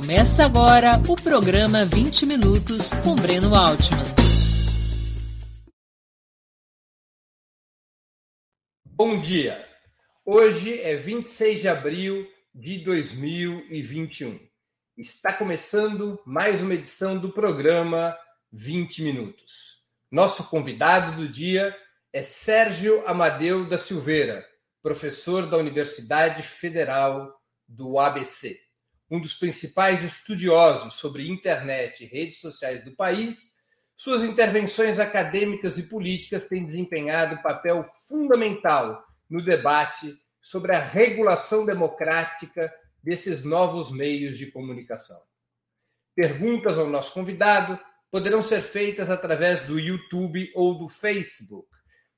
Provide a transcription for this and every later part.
Começa agora o programa 20 Minutos com Breno Altman. Bom dia! Hoje é 26 de abril de 2021. Está começando mais uma edição do programa 20 Minutos. Nosso convidado do dia é Sérgio Amadeu da Silveira, professor da Universidade Federal do ABC um dos principais estudiosos sobre internet e redes sociais do país, suas intervenções acadêmicas e políticas têm desempenhado papel fundamental no debate sobre a regulação democrática desses novos meios de comunicação. Perguntas ao nosso convidado poderão ser feitas através do YouTube ou do Facebook.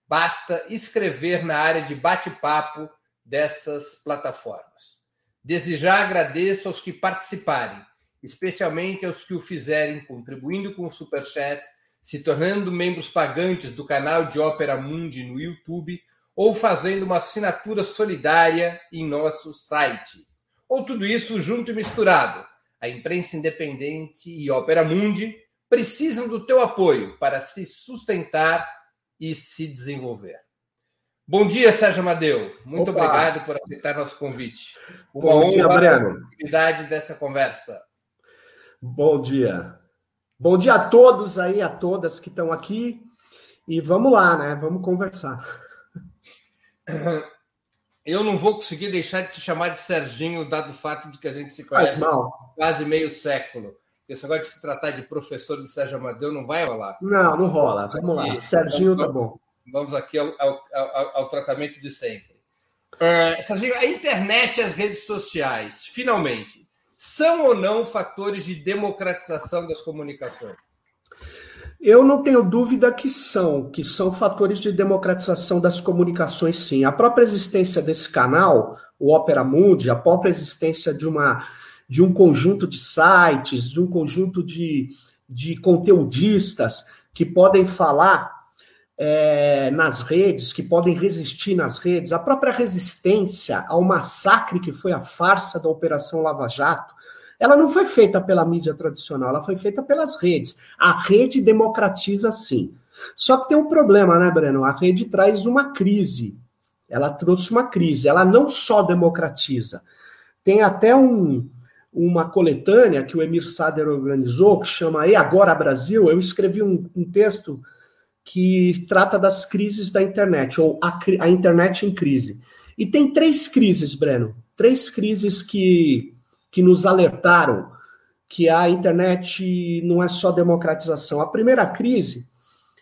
Basta escrever na área de bate-papo dessas plataformas. Desde já agradeço aos que participarem, especialmente aos que o fizerem contribuindo com o Superchat, se tornando membros pagantes do canal de Ópera Mundi no YouTube ou fazendo uma assinatura solidária em nosso site. Ou tudo isso junto e misturado. A imprensa independente e Ópera Mundi precisam do teu apoio para se sustentar e se desenvolver. Bom dia, Sérgio Amadeu. Muito Opa. obrigado por aceitar nosso convite. Uma Bom dia, Breno. oportunidade dessa conversa. Bom dia. Bom dia a todos aí, a todas que estão aqui. E vamos lá, né? Vamos conversar. Eu não vou conseguir deixar de te chamar de Serginho, dado o fato de que a gente se conhece há quase meio século. Esse negócio de se tratar de professor do Sérgio Amadeu não vai rolar. Não, não rola. Vamos lá. Serginho tá bom. Vamos aqui ao, ao, ao, ao tratamento de sempre. Uh, a internet e as redes sociais, finalmente, são ou não fatores de democratização das comunicações? Eu não tenho dúvida que são, que são fatores de democratização das comunicações, sim. A própria existência desse canal, o Opera Mundi, a própria existência de uma de um conjunto de sites, de um conjunto de, de conteudistas que podem falar é, nas redes, que podem resistir nas redes, a própria resistência ao massacre que foi a farsa da Operação Lava Jato, ela não foi feita pela mídia tradicional, ela foi feita pelas redes. A rede democratiza sim. Só que tem um problema, né, Breno? A rede traz uma crise. Ela trouxe uma crise. Ela não só democratiza. Tem até um, uma coletânea que o Emir Sader organizou, que chama E Agora Brasil. Eu escrevi um, um texto que trata das crises da internet, ou a, a, internet em crise. E tem três crises, Breno, três crises que, que nos alertaram que a internet não é só democratização. A primeira crise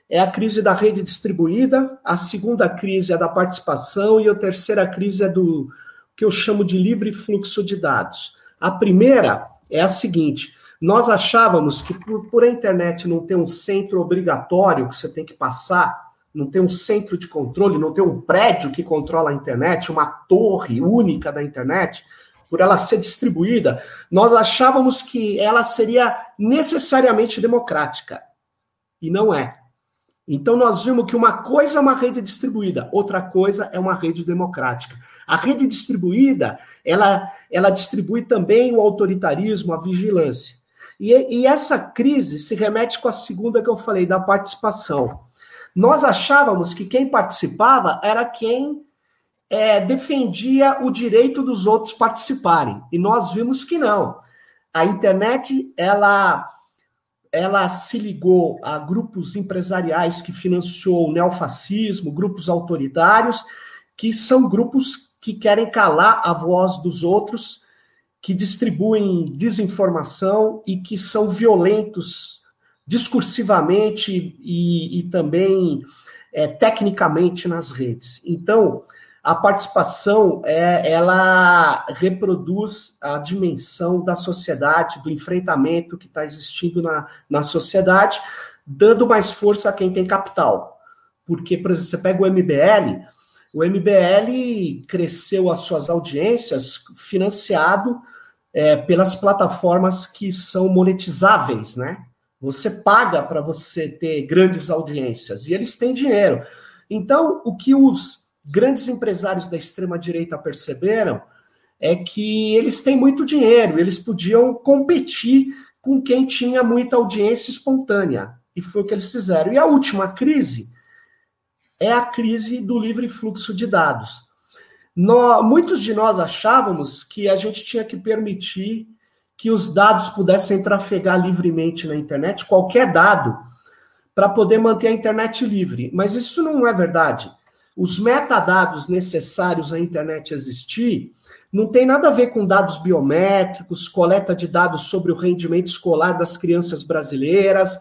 é a crise da rede distribuída, a segunda crise é da participação e a terceira crise é do que eu chamo de livre fluxo de dados. A primeira é a seguinte: nós achávamos que por, por a internet não ter um centro obrigatório que você tem que passar, não ter um centro de controle, não ter um prédio que controla a internet, uma torre única da internet, por ela ser distribuída, nós achávamos que ela seria necessariamente democrática. E não é. Então nós vimos que uma coisa é uma rede distribuída, outra coisa é uma rede democrática. A rede distribuída, ela, ela distribui também o autoritarismo, a vigilância. E, e essa crise se remete com a segunda que eu falei, da participação. Nós achávamos que quem participava era quem é, defendia o direito dos outros participarem. E nós vimos que não. A internet, ela, ela se ligou a grupos empresariais que financiou o neofascismo, grupos autoritários, que são grupos que querem calar a voz dos outros que distribuem desinformação e que são violentos discursivamente e, e também é, tecnicamente nas redes. Então, a participação é, ela reproduz a dimensão da sociedade, do enfrentamento que está existindo na, na sociedade, dando mais força a quem tem capital. Porque, por exemplo, você pega o MBL, o MBL cresceu as suas audiências financiado é, pelas plataformas que são monetizáveis, né? Você paga para você ter grandes audiências e eles têm dinheiro. Então, o que os grandes empresários da extrema direita perceberam é que eles têm muito dinheiro, eles podiam competir com quem tinha muita audiência espontânea. E foi o que eles fizeram. E a última crise é a crise do livre fluxo de dados. Muitos de nós achávamos que a gente tinha que permitir que os dados pudessem trafegar livremente na internet, qualquer dado, para poder manter a internet livre. Mas isso não é verdade. Os metadados necessários à internet existir não tem nada a ver com dados biométricos, coleta de dados sobre o rendimento escolar das crianças brasileiras.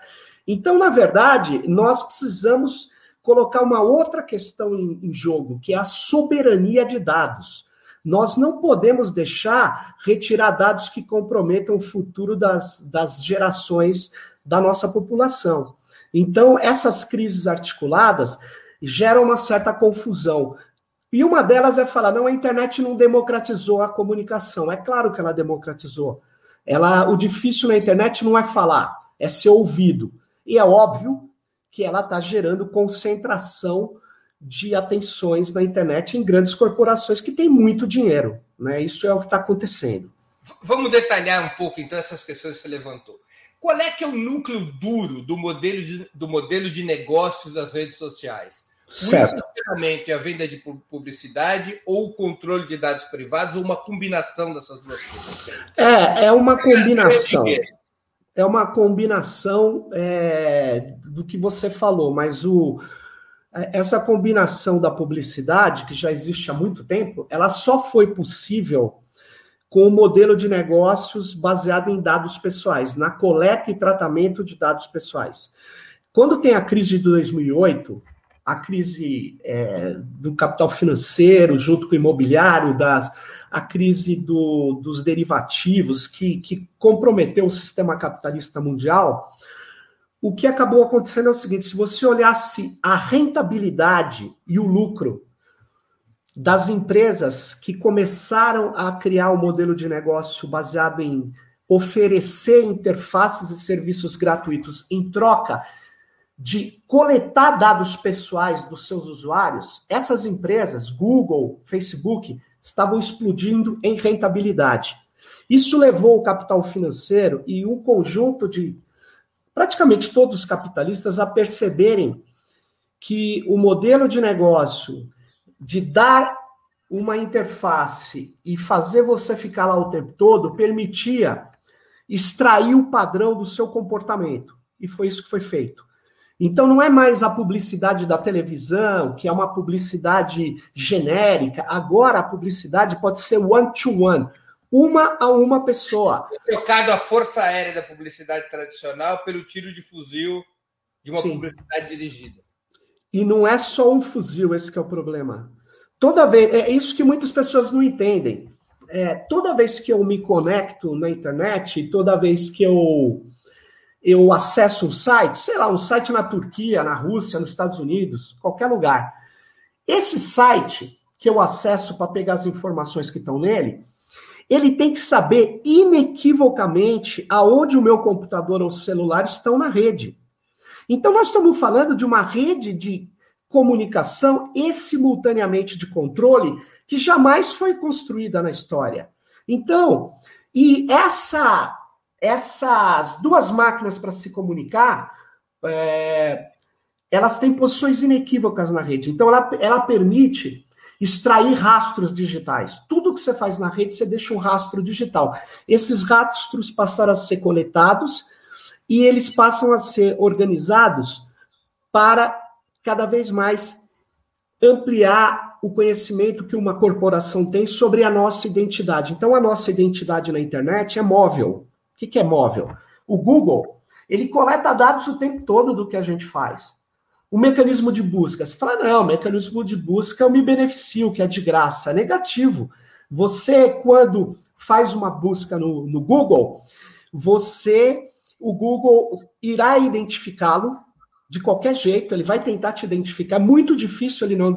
Então, na verdade, nós precisamos colocar uma outra questão em, em jogo, que é a soberania de dados. Nós não podemos deixar retirar dados que comprometam o futuro das, das gerações da nossa população. Então, essas crises articuladas geram uma certa confusão. E uma delas é falar: não, a internet não democratizou a comunicação. É claro que ela democratizou. Ela, o difícil na internet não é falar, é ser ouvido. E é óbvio que ela está gerando concentração de atenções na internet em grandes corporações que têm muito dinheiro. Né? Isso é o que está acontecendo. Vamos detalhar um pouco, então, essas questões que você levantou. Qual é que é o núcleo duro do modelo de, do modelo de negócios das redes sociais? Certo. O funcionamento é a venda de publicidade ou o controle de dados privados ou uma combinação dessas duas coisas? É, é uma combinação. É uma combinação é, do que você falou, mas o, é, essa combinação da publicidade, que já existe há muito tempo, ela só foi possível com o modelo de negócios baseado em dados pessoais, na coleta e tratamento de dados pessoais. Quando tem a crise de 2008, a crise é, do capital financeiro, junto com o imobiliário, das, a crise do, dos derivativos, que, que comprometeu o sistema capitalista mundial, o que acabou acontecendo é o seguinte: se você olhasse a rentabilidade e o lucro das empresas que começaram a criar um modelo de negócio baseado em oferecer interfaces e serviços gratuitos em troca de coletar dados pessoais dos seus usuários, essas empresas, Google, Facebook, estavam explodindo em rentabilidade. Isso levou o capital financeiro e um conjunto de praticamente todos os capitalistas a perceberem que o modelo de negócio de dar uma interface e fazer você ficar lá o tempo todo permitia extrair o padrão do seu comportamento. E foi isso que foi feito. Então não é mais a publicidade da televisão, que é uma publicidade genérica. Agora a publicidade pode ser one-to-one, -one, uma a uma pessoa. É trocado a força aérea da publicidade tradicional pelo tiro de fuzil de uma Sim. publicidade dirigida. E não é só um fuzil, esse é o problema. Toda vez, é isso que muitas pessoas não entendem. É, toda vez que eu me conecto na internet, toda vez que eu eu acesso um site, sei lá, um site na Turquia, na Rússia, nos Estados Unidos, qualquer lugar. Esse site que eu acesso para pegar as informações que estão nele, ele tem que saber inequivocamente aonde o meu computador ou celular estão na rede. Então, nós estamos falando de uma rede de comunicação e simultaneamente de controle que jamais foi construída na história. Então, e essa, essas duas máquinas para se comunicar, é, elas têm posições inequívocas na rede. Então, ela, ela permite extrair rastros digitais. Tudo que você faz na rede, você deixa um rastro digital. Esses rastros passaram a ser coletados e eles passam a ser organizados para cada vez mais ampliar o conhecimento que uma corporação tem sobre a nossa identidade. Então, a nossa identidade na internet é móvel. O que é móvel? O Google, ele coleta dados o tempo todo do que a gente faz. O mecanismo de busca, você fala, não, o mecanismo de busca eu me beneficio, que é de graça. Negativo. Você, quando faz uma busca no, no Google, você, o Google irá identificá-lo de qualquer jeito, ele vai tentar te identificar. É muito difícil ele não,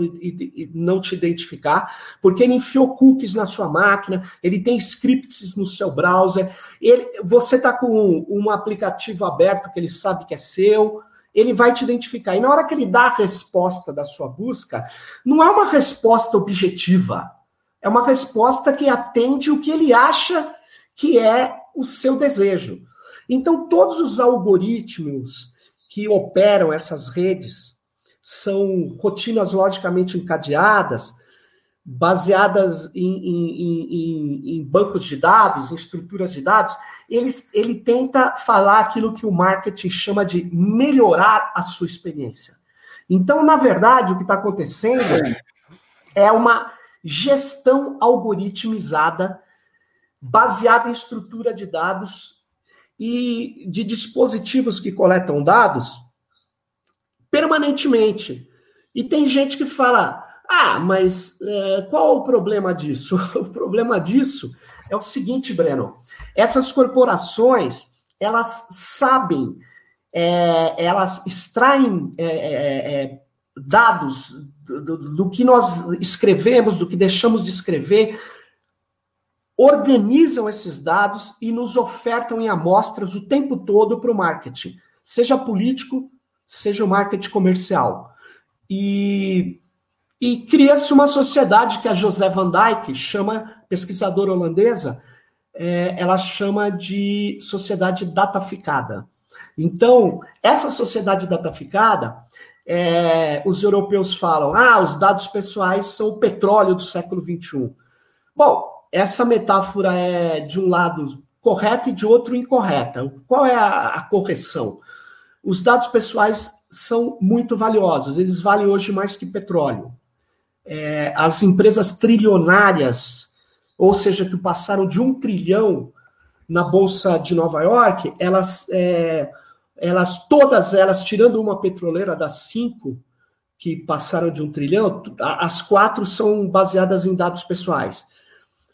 não te identificar, porque ele enfiou cookies na sua máquina, ele tem scripts no seu browser, ele, você está com um, um, aplicativo aberto que ele sabe que é seu, ele vai te identificar. E na hora que ele dá a resposta da sua busca, não é uma resposta objetiva. É uma resposta que atende o que ele acha que é o seu desejo. Então, todos os algoritmos que operam essas redes são rotinas logicamente encadeadas, baseadas em, em, em, em, bancos de dados, em estruturas de dados, ele, ele tenta falar aquilo que o marketing chama de melhorar a sua experiência. Então, na verdade, o que está acontecendo é uma gestão algoritmizada baseada em estrutura de dados e de dispositivos que coletam dados permanentemente. E tem gente que fala: ah, mas é, qual o problema disso? o problema disso é o seguinte, Breno: essas corporações elas sabem, é, elas extraem é, é, é dados do, do, do que nós escrevemos, do que deixamos de escrever, organizam esses dados e nos ofertam em amostras o tempo todo para o marketing, seja político, seja o marketing comercial. E, e cria-se uma sociedade que a José Van Dyke chama, pesquisadora holandesa, é, ela chama de sociedade dataficada. Então, essa sociedade dataficada, é, os europeus falam, ah, os dados pessoais são o petróleo do século XXI. Bom, essa metáfora é de um lado correta e de outro incorreta. Qual é a, a correção? Os dados pessoais são muito valiosos, eles valem hoje mais que petróleo. É, as empresas trilionárias, ou seja, que passaram de um trilhão na Bolsa de Nova York, elas, é, elas todas elas, tirando uma petroleira das cinco que passaram de um trilhão, as quatro são baseadas em dados pessoais.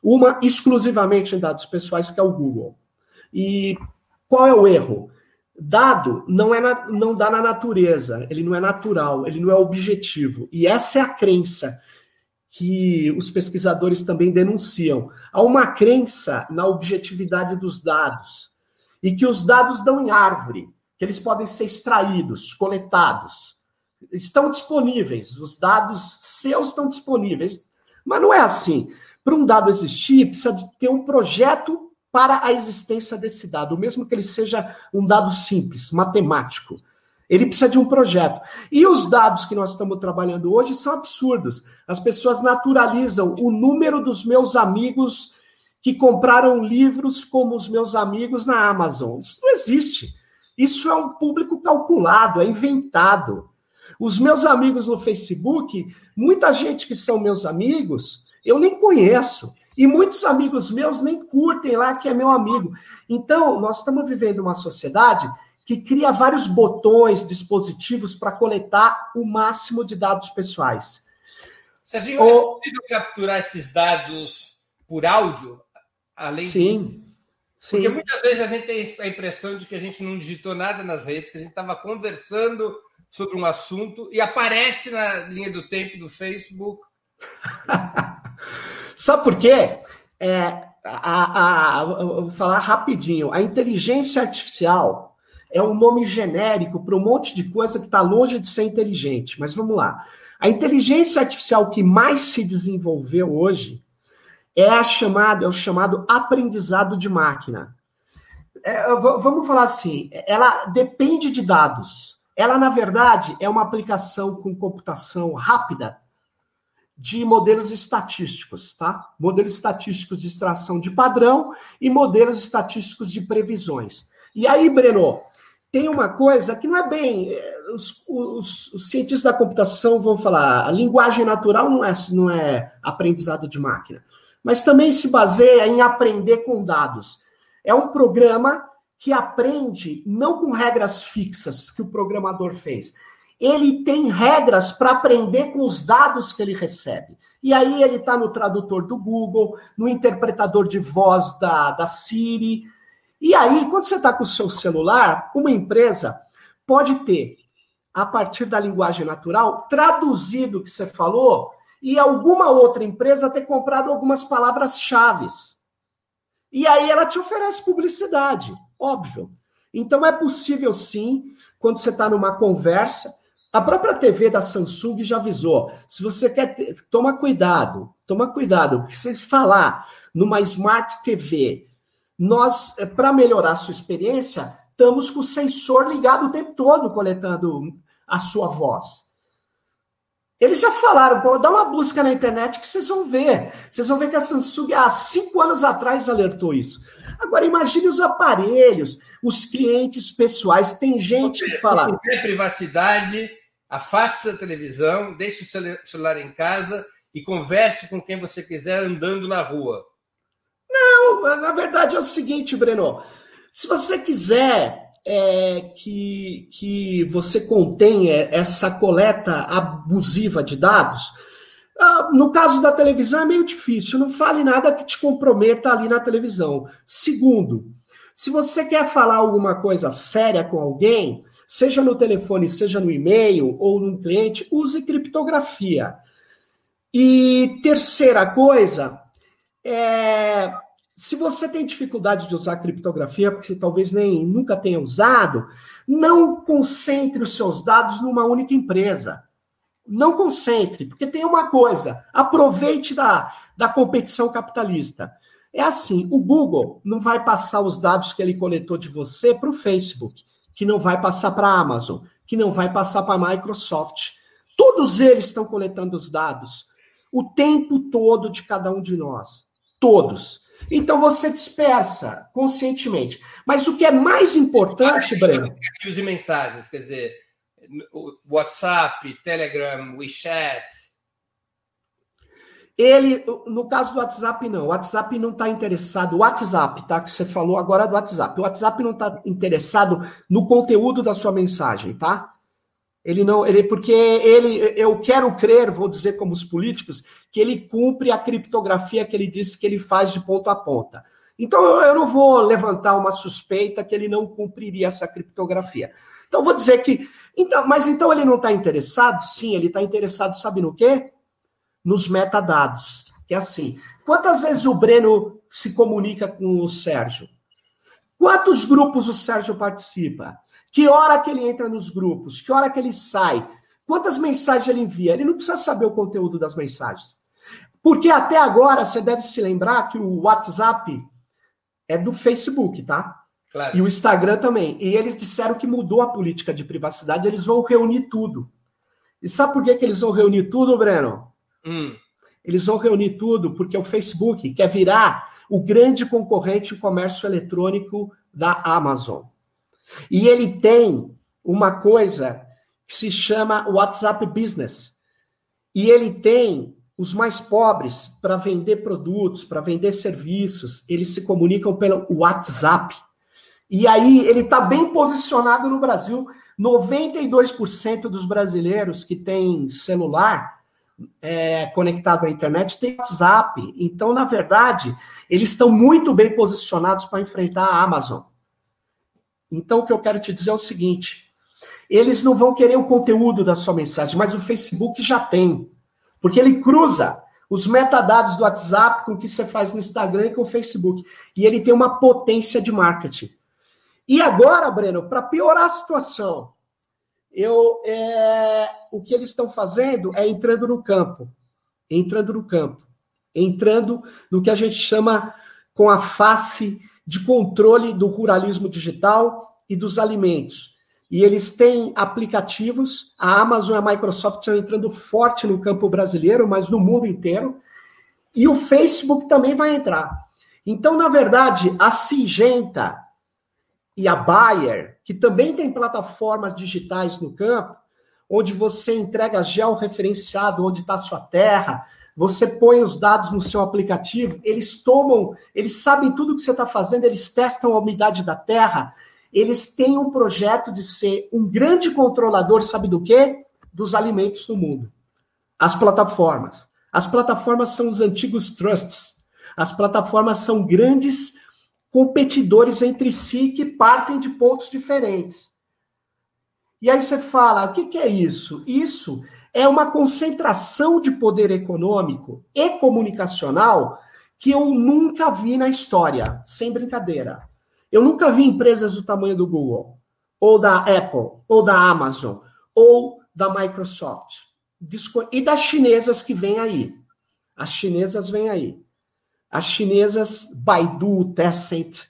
Uma exclusivamente em dados pessoais, que é o Google. E qual é o erro? Dado não, é na, não dá na natureza, ele não é natural, ele não é objetivo. E essa é a crença que os pesquisadores também denunciam. Há uma crença na objetividade dos dados e que os dados dão em árvore, que eles podem ser extraídos, coletados. Estão disponíveis, os dados seus estão disponíveis. Mas não é assim. Para um dado existir, precisa ter um projeto para a existência desse dado, mesmo que ele seja um dado simples, matemático. Ele precisa de um projeto. E os dados que nós estamos trabalhando hoje são absurdos. As pessoas naturalizam o número dos meus amigos que compraram livros como os meus amigos na Amazon. Isso não existe. Isso é um público calculado, é inventado. Os meus amigos no Facebook, muita gente que são meus amigos, eu nem conheço. E muitos amigos meus nem curtem lá que é meu amigo. Então, nós estamos vivendo uma sociedade que cria vários botões, dispositivos para coletar o máximo de dados pessoais. Serginho, o... é possível capturar esses dados por áudio? Além sim, de... sim. Porque muitas vezes a gente tem a impressão de que a gente não digitou nada nas redes, que a gente estava conversando sobre um assunto e aparece na linha do tempo do Facebook Sabe por quê? É, a, a, vou falar rapidinho. A inteligência artificial é um nome genérico para um monte de coisa que está longe de ser inteligente. Mas vamos lá. A inteligência artificial que mais se desenvolveu hoje é a chamada, é o chamado aprendizado de máquina. É, vamos falar assim, ela depende de dados. Ela, na verdade, é uma aplicação com computação rápida de modelos estatísticos, tá? Modelos estatísticos de extração de padrão e modelos estatísticos de previsões. E aí, Breno, tem uma coisa que não é bem. Eh, os, os, os, cientistas da computação vão falar, a linguagem natural não é, não é aprendizado de máquina, mas também se baseia em aprender com dados. É um programa que aprende não com regras fixas que o programador fez, ele tem regras para aprender com os dados que ele recebe. E aí ele está no tradutor do Google, no interpretador de voz da, da Siri. E aí, quando você está com o seu celular, uma empresa pode ter, a partir da linguagem natural, traduzido o que você falou e alguma outra empresa ter comprado algumas palavras-chave. E aí ela te oferece publicidade, óbvio. Então é possível sim, quando você está numa conversa, a própria TV da Samsung já avisou. Se você quer ter, toma cuidado, Toma cuidado, porque se falar numa Smart TV, nós, é, para melhorar a sua experiência, estamos com o sensor ligado o tempo todo, coletando a sua voz. Eles já falaram, pô, dá uma busca na internet que vocês vão ver. Vocês vão ver que a Samsung há cinco anos atrás alertou isso. Agora imagine os aparelhos, os clientes pessoais. Tem gente que fala. Se quiser privacidade, afaste a televisão, deixe o celular em casa e converse com quem você quiser andando na rua. Não, na verdade é o seguinte, Breno. Se você quiser é, que, que você contenha essa coleta abusiva de dados, ah, no caso da televisão é meio difícil, não fale nada que te comprometa ali na televisão. Segundo, se você quer falar alguma coisa séria com alguém, seja no telefone, seja no e-mail ou no cliente, use criptografia. E terceira coisa, é, se você tem dificuldade de usar criptografia, porque talvez nem nunca tenha usado, não concentre os seus dados numa única empresa. Não concentre, porque tem uma coisa: aproveite da, da competição capitalista. É assim: o Google não vai passar os dados que ele coletou de você para o Facebook, que não vai passar para a Amazon, que não vai passar para a Microsoft. Todos eles estão coletando os dados o tempo todo de cada um de nós. Todos. Então você dispersa conscientemente. Mas o que é mais importante, Breno. Use mensagens, quer dizer, WhatsApp, Telegram, WeChat. Ele, no caso do WhatsApp, não. O WhatsApp não está interessado. O WhatsApp, tá? Que você falou agora do WhatsApp. O WhatsApp não está interessado no conteúdo da sua mensagem, tá? Ele não, ele porque ele, eu quero crer, vou dizer como os políticos, que ele cumpre a criptografia que ele disse que ele faz de ponta a ponta. Então eu não vou levantar uma suspeita que ele não cumpriria essa criptografia. Então vou dizer que, então, mas então ele não está interessado? Sim, ele está interessado, sabe no quê? Nos metadados. Que é assim. Quantas vezes o Breno se comunica com o Sérgio? Quantos grupos o Sérgio participa? Que hora que ele entra nos grupos? Que hora que ele sai? Quantas mensagens ele envia? Ele não precisa saber o conteúdo das mensagens. Porque até agora você deve se lembrar que o WhatsApp é do Facebook, tá? Claro. E o Instagram também. E eles disseram que mudou a política de privacidade, eles vão reunir tudo. E sabe por que, que eles vão reunir tudo, Breno? Hum. Eles vão reunir tudo porque o Facebook quer virar o grande concorrente em comércio eletrônico da Amazon. E ele tem uma coisa que se chama WhatsApp Business. E ele tem os mais pobres para vender produtos, para vender serviços, eles se comunicam pelo WhatsApp. E aí ele está bem posicionado no Brasil. 92% dos brasileiros que têm celular é, conectado à internet tem WhatsApp. Então, na verdade, eles estão muito bem posicionados para enfrentar a Amazon. Então, o que eu quero te dizer é o seguinte: eles não vão querer o conteúdo da sua mensagem, mas o Facebook já tem. Porque ele cruza os metadados do WhatsApp com o que você faz no Instagram e com o Facebook. E ele tem uma potência de marketing. E agora, Breno, para piorar a situação, eu, é, o que eles estão fazendo é entrando no campo. Entrando no campo. Entrando no que a gente chama com a face de controle do ruralismo digital e dos alimentos. E eles têm aplicativos, a Amazon e a Microsoft estão entrando forte no campo brasileiro, mas no mundo inteiro. E o Facebook também vai entrar. Então, na verdade, a Singenta e a Bayer, que também tem plataformas digitais no campo, onde você entrega georreferenciado onde está a sua terra, você põe os dados no seu aplicativo, eles tomam, eles sabem tudo que você está fazendo, eles testam a umidade da terra, eles têm um projeto de ser um grande controlador, sabe do quê? Dos alimentos no mundo. As plataformas. As plataformas são os antigos trusts. As plataformas são grandes competidores entre si que partem de pontos diferentes. E aí você fala, o que, que é isso? Isso é uma concentração de poder econômico e comunicacional que eu nunca vi na história, sem brincadeira. Eu nunca vi empresas do tamanho do Google, ou da Apple, ou da Amazon, ou da Microsoft, e das chinesas que vêm aí. As chinesas vêm aí. As chinesas Baidu, Tencent,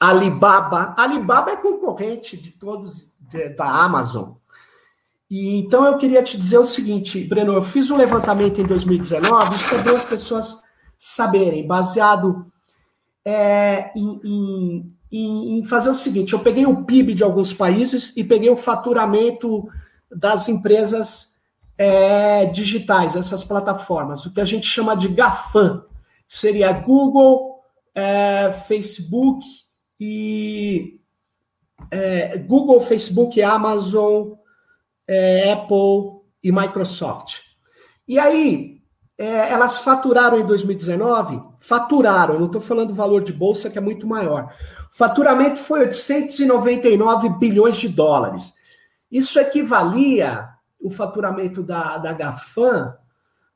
Alibaba. Alibaba é concorrente de todos de, da Amazon. E então eu queria te dizer o seguinte, Breno, eu fiz um levantamento em 2019 sobre as pessoas saberem, baseado é, em, em, em, em, fazer o seguinte: eu peguei o PIB de alguns países e peguei o faturamento das empresas é, digitais, essas plataformas, o que a gente chama de GAFAM, seria Google, é, Facebook e é, Google, Facebook, Amazon, é, Apple e Microsoft. E aí, é, elas faturaram em 2019, faturaram, não estou falando do valor de bolsa que é muito maior. Faturamento foi 899 bilhões de dólares. Isso equivalia, o faturamento da, da GAFAM,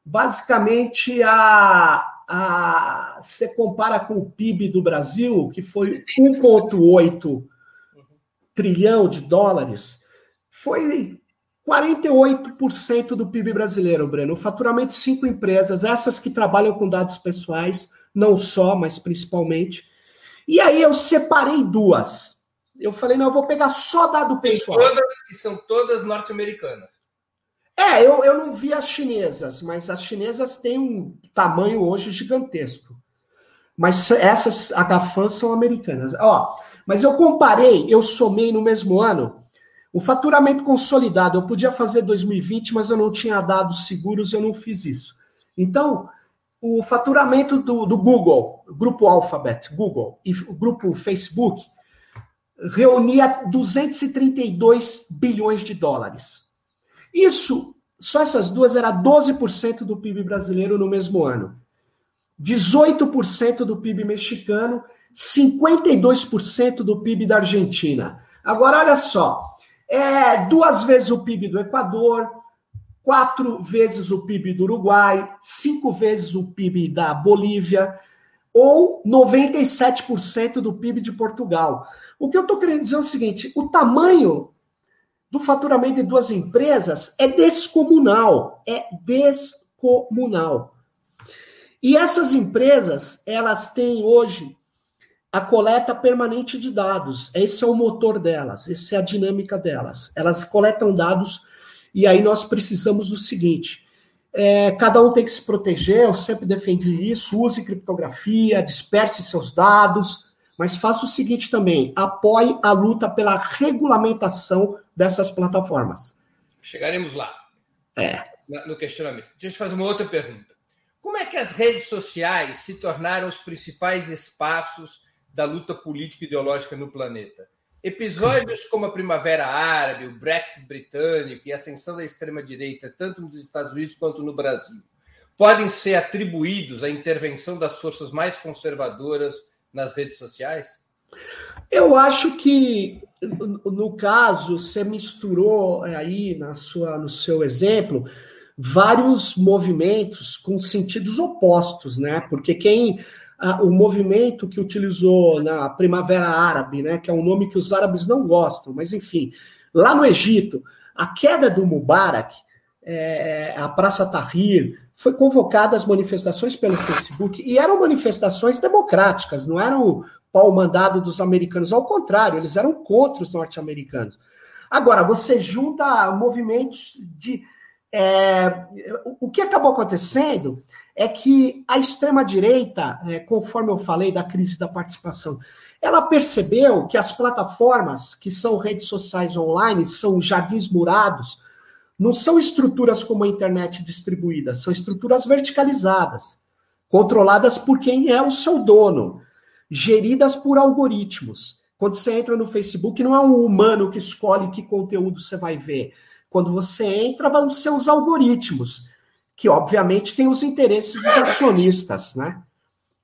basicamente a, a. Você compara com o PIB do Brasil, que foi 1,8 trilhão de dólares, foi 48% do PIB brasileiro, Breno. O faturamento de cinco empresas, essas que trabalham com dados pessoais, não só, mas principalmente. E aí eu separei duas. Eu falei, não, eu vou pegar só dado pessoal. Tem todas que são todas norte-americanas. É, eu, eu não vi as chinesas, mas as chinesas têm um tamanho hoje gigantesco. Mas essas HFANs são americanas. Ó, mas eu comparei, eu somei no mesmo ano o faturamento consolidado. Eu podia fazer 2020, mas eu não tinha dados seguros, eu não fiz isso. Então, o faturamento do, do Google, grupo Alphabet, Google, e o grupo Facebook, reunia 232 bilhões de dólares. Isso, só essas duas, era 12% do PIB brasileiro no mesmo ano. 18% do PIB mexicano, 52% do PIB da Argentina. Agora, olha só, é duas vezes o PIB do Equador, quatro vezes o PIB do Uruguai, cinco vezes o PIB da Bolívia, ou 97% do PIB de Portugal. O que eu estou querendo dizer é o seguinte: o tamanho do faturamento de duas empresas é descomunal. É descomunal. E essas empresas, elas têm hoje a coleta permanente de dados. Esse é o motor delas, essa é a dinâmica delas. Elas coletam dados e aí nós precisamos do seguinte: é, cada um tem que se proteger, eu sempre defendi isso, use criptografia, disperse seus dados, mas faça o seguinte também: apoie a luta pela regulamentação dessas plataformas. Chegaremos lá. É. No questionamento. Deixa eu fazer uma outra pergunta. Como é que as redes sociais se tornaram os principais espaços da luta política e ideológica no planeta? Episódios como a Primavera Árabe, o Brexit britânico e a ascensão da extrema-direita, tanto nos Estados Unidos quanto no Brasil, podem ser atribuídos à intervenção das forças mais conservadoras nas redes sociais? Eu acho que, no caso, você misturou aí na sua, no seu exemplo vários movimentos com sentidos opostos, né? Porque quem o movimento que utilizou na Primavera Árabe, né, que é um nome que os árabes não gostam, mas enfim, lá no Egito, a queda do Mubarak, é, a Praça Tahrir, foi convocada as manifestações pelo Facebook e eram manifestações democráticas, não eram o pau mandado dos americanos, ao contrário, eles eram contra os norte-americanos. Agora, você junta movimentos de. É, o que acabou acontecendo é que a extrema-direita, é, conforme eu falei da crise da participação, ela percebeu que as plataformas, que são redes sociais online, são jardins murados, não são estruturas como a internet distribuída, são estruturas verticalizadas, controladas por quem é o seu dono, geridas por algoritmos. Quando você entra no Facebook, não é um humano que escolhe que conteúdo você vai ver. Quando você entra, vão ser os algoritmos que obviamente tem os interesses dos acionistas, né?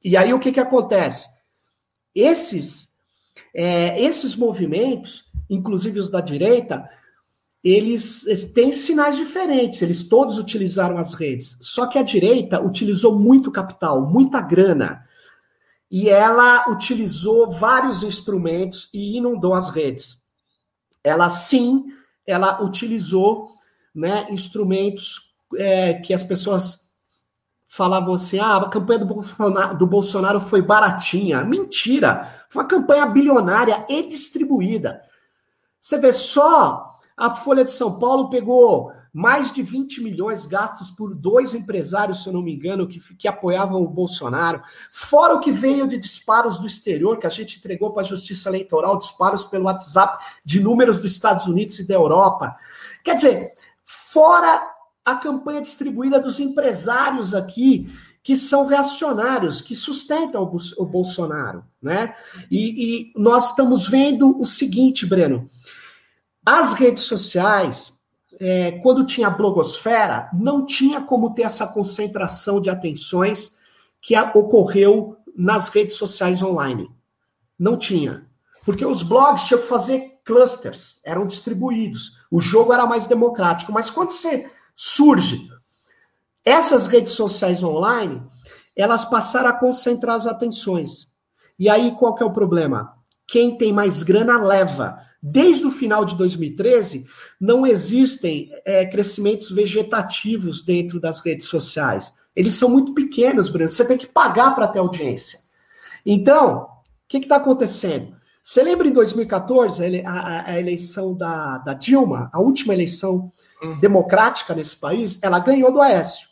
E aí o que, que acontece? Esses, é, esses movimentos, inclusive os da direita, eles, eles, têm sinais diferentes, eles todos utilizaram as redes. Só que a direita utilizou muito capital, muita grana. E ela utilizou vários instrumentos e inundou as redes. Ela sim, ela utilizou né, instrumentos é, que as pessoas falavam assim: ah, a campanha do Bolsonaro, do Bolsonaro foi baratinha. Mentira! Foi uma campanha bilionária e distribuída. Você vê só, a Folha de São Paulo pegou mais de 20 milhões gastos por dois empresários, se eu não me engano, que, que apoiavam o Bolsonaro, fora o que veio de disparos do exterior, que a gente entregou para a Justiça Eleitoral, disparos pelo WhatsApp de números dos Estados Unidos e da Europa. Quer dizer, fora a campanha distribuída dos empresários aqui, que são reacionários, que sustentam o Bolsonaro, né? E, e nós estamos vendo o seguinte, Breno, as redes sociais, é, quando tinha blogosfera, não tinha como ter essa concentração de atenções que a, ocorreu nas redes sociais online. Não tinha. Porque os blogs tinham que fazer clusters, eram distribuídos. O jogo era mais democrático. Mas quando você surge, essas redes sociais online, elas passaram a concentrar as atenções. E aí qual que é o problema? Quem tem mais grana leva. Desde o final de 2013, não existem é, crescimentos vegetativos dentro das redes sociais. Eles são muito pequenos, Bruno. Você tem que pagar para ter audiência. Então, o que está acontecendo? Você lembra em 2014, a, a, eleição da, da, Dilma, a última eleição hum. democrática nesse país? Ela ganhou do Aécio.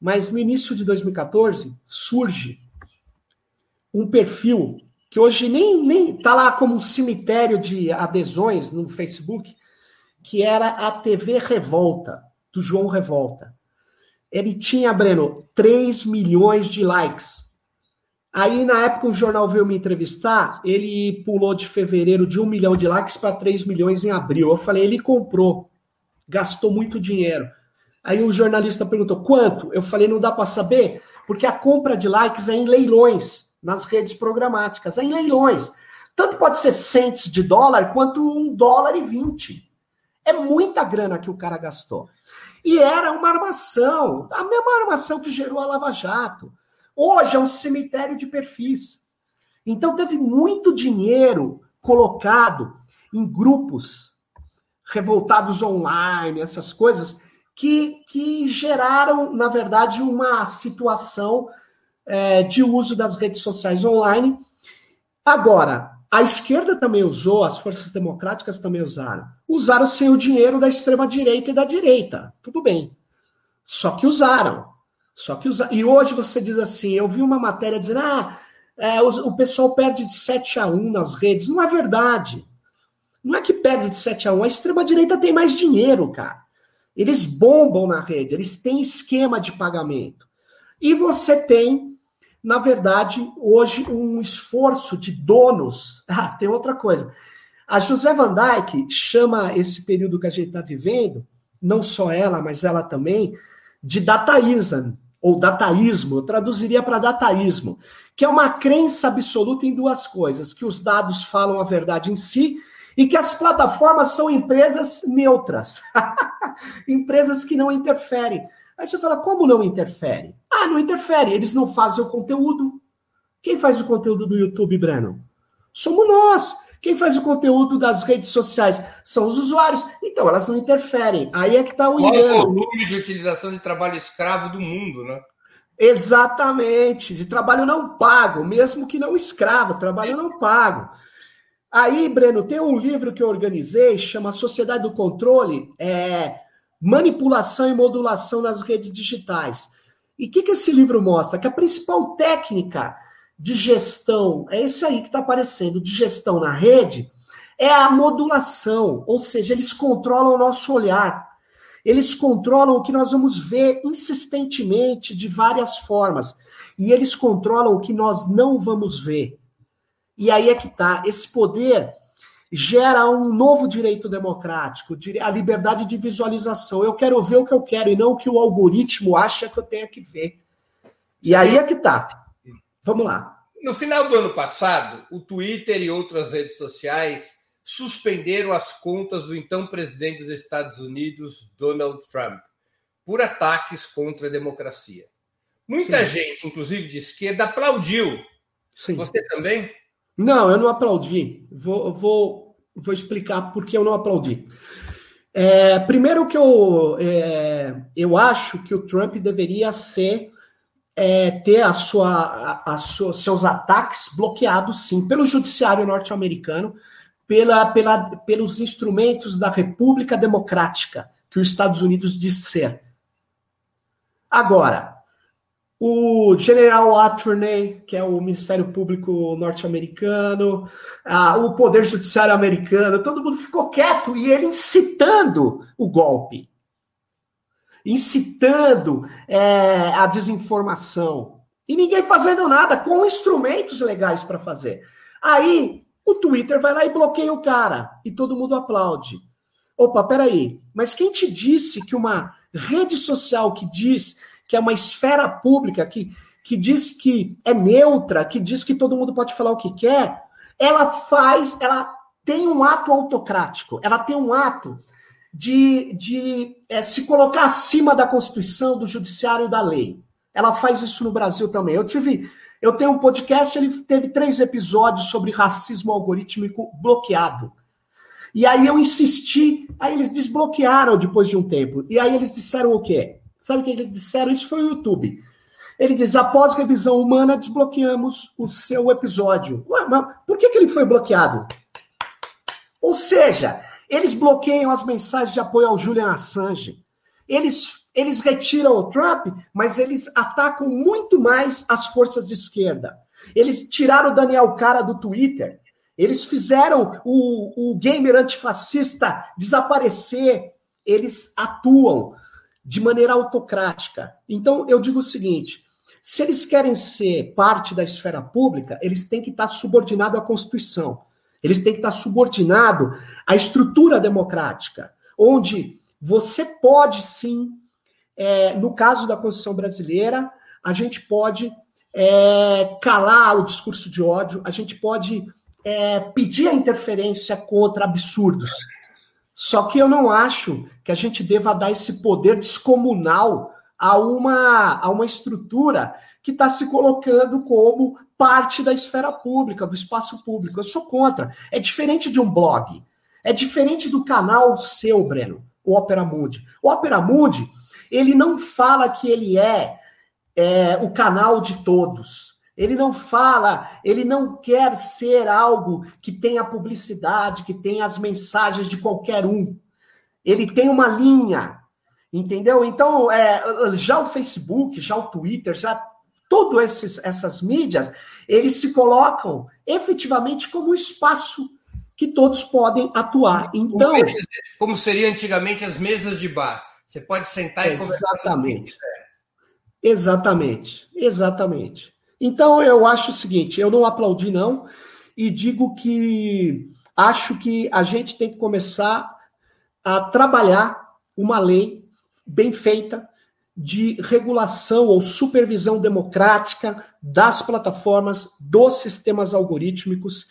Mas no início de 2014, surge um perfil que hoje nem nem tá lá como um cemitério de adesões no Facebook, que era a TV Revolta, do João Revolta. Ele tinha, Breno, 3 milhões de likes. Aí, na época, o jornal veio me entrevistar, ele pulou de fevereiro de 1 milhão de likes para 3 milhões em abril. Eu falei, ele comprou, gastou muito dinheiro. Aí o jornalista perguntou, quanto? Eu falei, não dá para saber, porque a compra de likes é em leilões nas redes programáticas, em leilões. Tanto pode ser centes de dólar quanto um dólar e vinte. É muita grana que o cara gastou. E era uma armação, a mesma armação que gerou a Lava Jato. Hoje é um cemitério de perfis. Então teve muito dinheiro colocado em grupos revoltados online, essas coisas, que, que geraram, na verdade, uma situação é, de uso das redes sociais online. Agora, a esquerda também usou, as forças democráticas também usaram. Usaram sem o dinheiro da extrema-direita e da direita. Tudo bem. Só que usaram. Só que usaram. E hoje você diz assim: eu vi uma matéria dizendo, ah, é, o, o, pessoal perde de 7 a 1 nas redes. Não é verdade. Não é que perde de 7 a 1. A extrema-direita tem mais dinheiro, cara. Eles bombam na rede, eles têm esquema de pagamento. E você tem na verdade, hoje um esforço de donos. Ah, tem outra coisa. A José Van Dyke chama esse período que a gente está vivendo, não só ela, mas ela também, de dataísm, ou dataísmo, eu traduziria para dataísmo, que é uma crença absoluta em duas coisas: que os dados falam a verdade em si e que as plataformas são empresas neutras, empresas que não interferem. Aí você fala, como não interfere? Ah, não interfere, eles não fazem o conteúdo. Quem faz o conteúdo do YouTube, Breno? Somos nós. Quem faz o conteúdo das redes sociais são os usuários. Então, elas não interferem. Aí é que está o engano. Qual é o volume de utilização de trabalho escravo do mundo, né? Exatamente, de trabalho não pago, mesmo que não escravo, trabalho não pago. Aí, Breno, tem um livro que eu organizei, chama Sociedade do Controle, é, manipulação e modulação nas redes digitais. E o que, que esse livro mostra? Que a principal técnica de gestão, é esse aí que está aparecendo, de gestão na rede, é a modulação, ou seja, eles controlam o nosso olhar. Eles controlam o que nós vamos ver insistentemente de várias formas. E eles controlam o que nós não vamos ver. E aí é que está. Esse poder gera um novo direito democrático, a liberdade de visualização. Eu quero ver o que eu quero e não o que o algoritmo acha que eu tenho que ver. E aí é que tá. Vamos lá. No final do ano passado, o Twitter e outras redes sociais suspenderam as contas do então presidente dos Estados Unidos, Donald Trump, por ataques contra a democracia. Muita Sim. gente, inclusive de esquerda, aplaudiu. Sim. Você também? Não, eu não aplaudi. Vou, vou, vou explicar por que eu não aplaudi. É, primeiro que eu, é, eu acho que o Trump deveria ser é, ter a sua, a, a sua, seus ataques bloqueados, sim, pelo judiciário norte-americano, pela, pela, pelos instrumentos da República Democrática que os Estados Unidos diz ser. Agora, o General Attorney, que é o Ministério Público norte-americano, o Poder Judiciário americano, todo mundo ficou quieto e ele incitando o golpe incitando é, a desinformação. E ninguém fazendo nada, com instrumentos legais para fazer. Aí o Twitter vai lá e bloqueia o cara. E todo mundo aplaude. Opa, peraí. Mas quem te disse que uma rede social que diz que é uma esfera pública, que, que diz que é neutra, que diz que todo mundo pode falar o que quer, ela faz, ela tem um ato autocrático, ela tem um ato de, de é, se colocar acima da Constituição, do Judiciário da lei. Ela faz isso no Brasil também. Eu tive. Eu tenho um podcast, ele teve três episódios sobre racismo algorítmico bloqueado. E aí eu insisti, aí eles desbloquearam depois de um tempo. E aí eles disseram o quê? Sabe o que eles disseram? Isso foi o YouTube. Ele diz: após revisão humana, desbloqueamos o seu episódio. Ué, mas por que, que ele foi bloqueado? Ou seja, eles bloqueiam as mensagens de apoio ao Julian Assange. Eles, eles retiram o Trump, mas eles atacam muito mais as forças de esquerda. Eles tiraram o Daniel Cara do Twitter. Eles fizeram o, o gamer antifascista desaparecer. Eles atuam de maneira autocrática. Então, eu digo o seguinte: se eles querem ser parte da esfera pública, eles têm que estar subordinados à Constituição. Eles têm que estar subordinados à estrutura democrática, onde você pode sim, é, no caso da Constituição brasileira, a gente pode é, calar o discurso de ódio, a gente pode é, pedir a interferência contra absurdos. Só que eu não acho que a gente deva dar esse poder descomunal a uma, a uma estrutura que está se colocando como parte da esfera pública, do espaço público. Eu sou contra. É diferente de um blog. É diferente do canal seu, Breno, o Opera Mundi. O Opera Mundi, ele não fala que ele é, é o canal de todos. Ele não fala, ele não quer ser algo que tenha publicidade, que tenha as mensagens de qualquer um. Ele tem uma linha, entendeu? Então, é, já o Facebook, já o Twitter, já todas essas mídias, eles se colocam efetivamente como espaço que todos podem atuar. Então, como seria antigamente as mesas de bar, você pode sentar e conversar. Exatamente. Exatamente. Exatamente. Então eu acho o seguinte, eu não aplaudi não e digo que acho que a gente tem que começar a trabalhar uma lei bem feita de regulação ou supervisão democrática das plataformas, dos sistemas algorítmicos,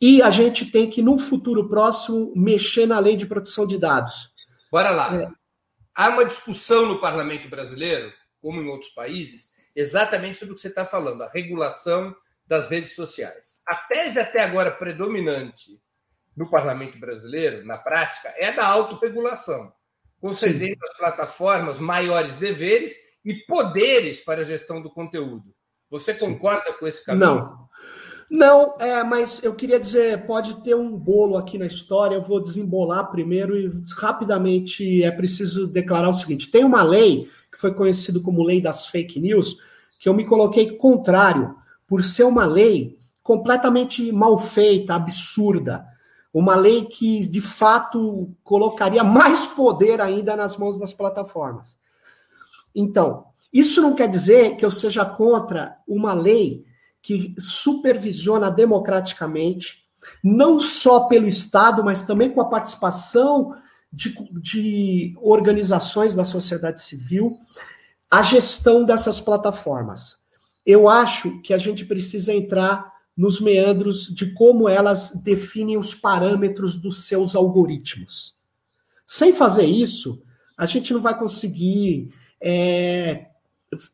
e a gente tem que, no futuro próximo, mexer na lei de proteção de dados. Bora lá. É. Há uma discussão no parlamento brasileiro, como em outros países, exatamente sobre o que você está falando, a regulação das redes sociais. A tese até agora predominante no parlamento brasileiro, na prática, é da autorregulação concedendo às plataformas maiores deveres e poderes para a gestão do conteúdo. Você concorda Sim. com esse caminho? Não. Não, é, mas eu queria dizer, pode ter um bolo aqui na história, eu vou desembolar primeiro e rapidamente é preciso declarar o seguinte: tem uma lei que foi conhecida como lei das fake news, que eu me coloquei contrário, por ser uma lei completamente mal feita, absurda uma lei que de fato colocaria mais poder ainda nas mãos das plataformas. Então, isso não quer dizer que eu seja contra uma lei que supervisiona democraticamente, não só pelo Estado, mas também com a participação de, de organizações da sociedade civil, a gestão dessas plataformas. Eu acho que a gente precisa entrar nos meandros de como elas definem os parâmetros dos seus algoritmos. Sem fazer isso, a gente não vai conseguir é,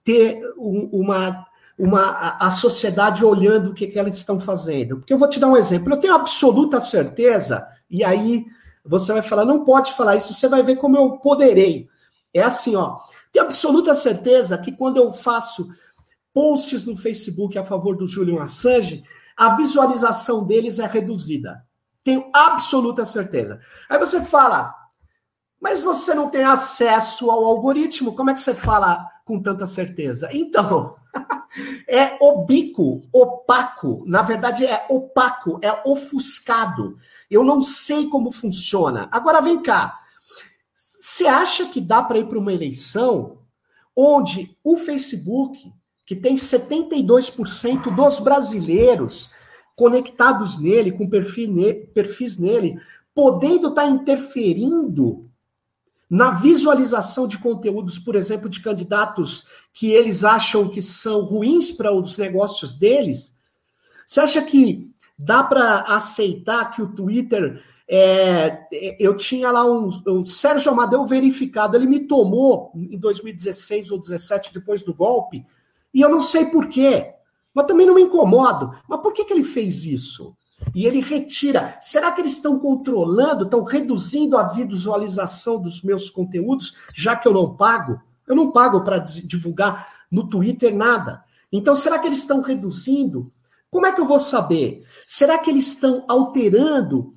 ter um, uma, uma a sociedade olhando o que, que elas estão fazendo. Porque eu vou te dar um exemplo. Eu tenho absoluta certeza, e aí você vai falar, não pode falar isso, você vai ver como eu poderei. É assim, ó. Tenho absoluta certeza que quando eu faço posts no Facebook a favor do Julian Assange, a visualização deles é reduzida. Tenho absoluta certeza. Aí você fala, mas você não tem acesso ao algoritmo, como é que você fala com tanta certeza? Então, é obico, opaco. Na verdade, é opaco, é ofuscado. Eu não sei como funciona. Agora vem cá. Você acha que dá para ir para uma eleição onde o Facebook, que tem 72% dos brasileiros conectados nele, com perfis nele, podendo estar tá interferindo na visualização de conteúdos, por exemplo, de candidatos que eles acham que são ruins para os negócios deles? Você acha que dá para aceitar que o Twitter. É, eu tinha lá um, um Sérgio Amadeu verificado, ele me tomou em 2016 ou 2017, depois do golpe, e eu não sei por quê, mas também não me incomodo. Mas por que, que ele fez isso? E ele retira. Será que eles estão controlando, estão reduzindo a visualização dos meus conteúdos, já que eu não pago? Eu não pago para divulgar no Twitter nada. Então, será que eles estão reduzindo? Como é que eu vou saber? Será que eles estão alterando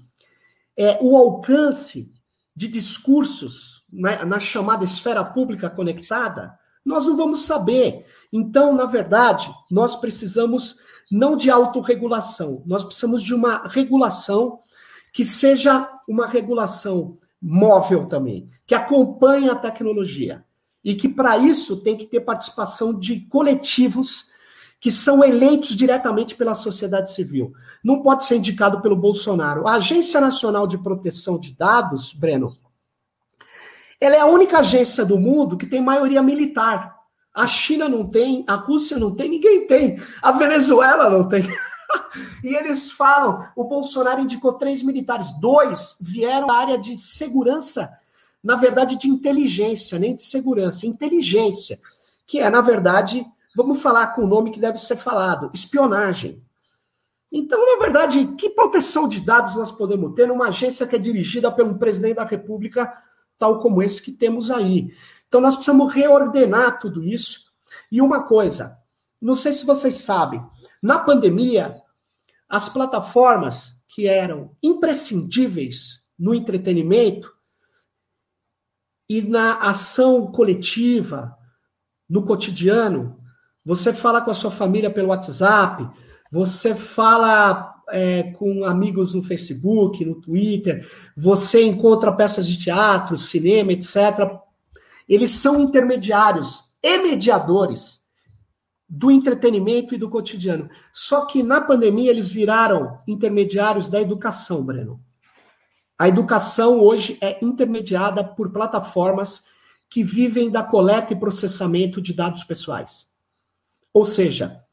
é, o alcance de discursos na, na chamada esfera pública conectada? Nós não vamos saber. Então, na verdade, nós precisamos não de autorregulação, nós precisamos de uma regulação que seja uma regulação móvel também, que acompanhe a tecnologia. E que, para isso, tem que ter participação de coletivos que são eleitos diretamente pela sociedade civil. Não pode ser indicado pelo Bolsonaro. A Agência Nacional de Proteção de Dados, Breno, ela é a única agência do mundo que tem maioria militar. A China não tem, a Rússia não tem, ninguém tem. A Venezuela não tem. e eles falam: o Bolsonaro indicou três militares, dois vieram da área de segurança, na verdade, de inteligência, nem de segurança, inteligência, que é, na verdade, vamos falar com o nome que deve ser falado: espionagem. Então, na verdade, que proteção de dados nós podemos ter numa agência que é dirigida por um presidente da República, tal como esse que temos aí? Então, nós precisamos reordenar tudo isso. E uma coisa, não sei se vocês sabem, na pandemia, as plataformas que eram imprescindíveis no entretenimento e na ação coletiva, no cotidiano, você fala com a sua família pelo WhatsApp, você fala é, com amigos no Facebook, no Twitter, você encontra peças de teatro, cinema, etc eles são intermediários e mediadores do entretenimento e do cotidiano. Só que na pandemia eles viraram intermediários da educação, Breno. A educação hoje é intermediada por plataformas que vivem da coleta e processamento de dados pessoais. Ou seja,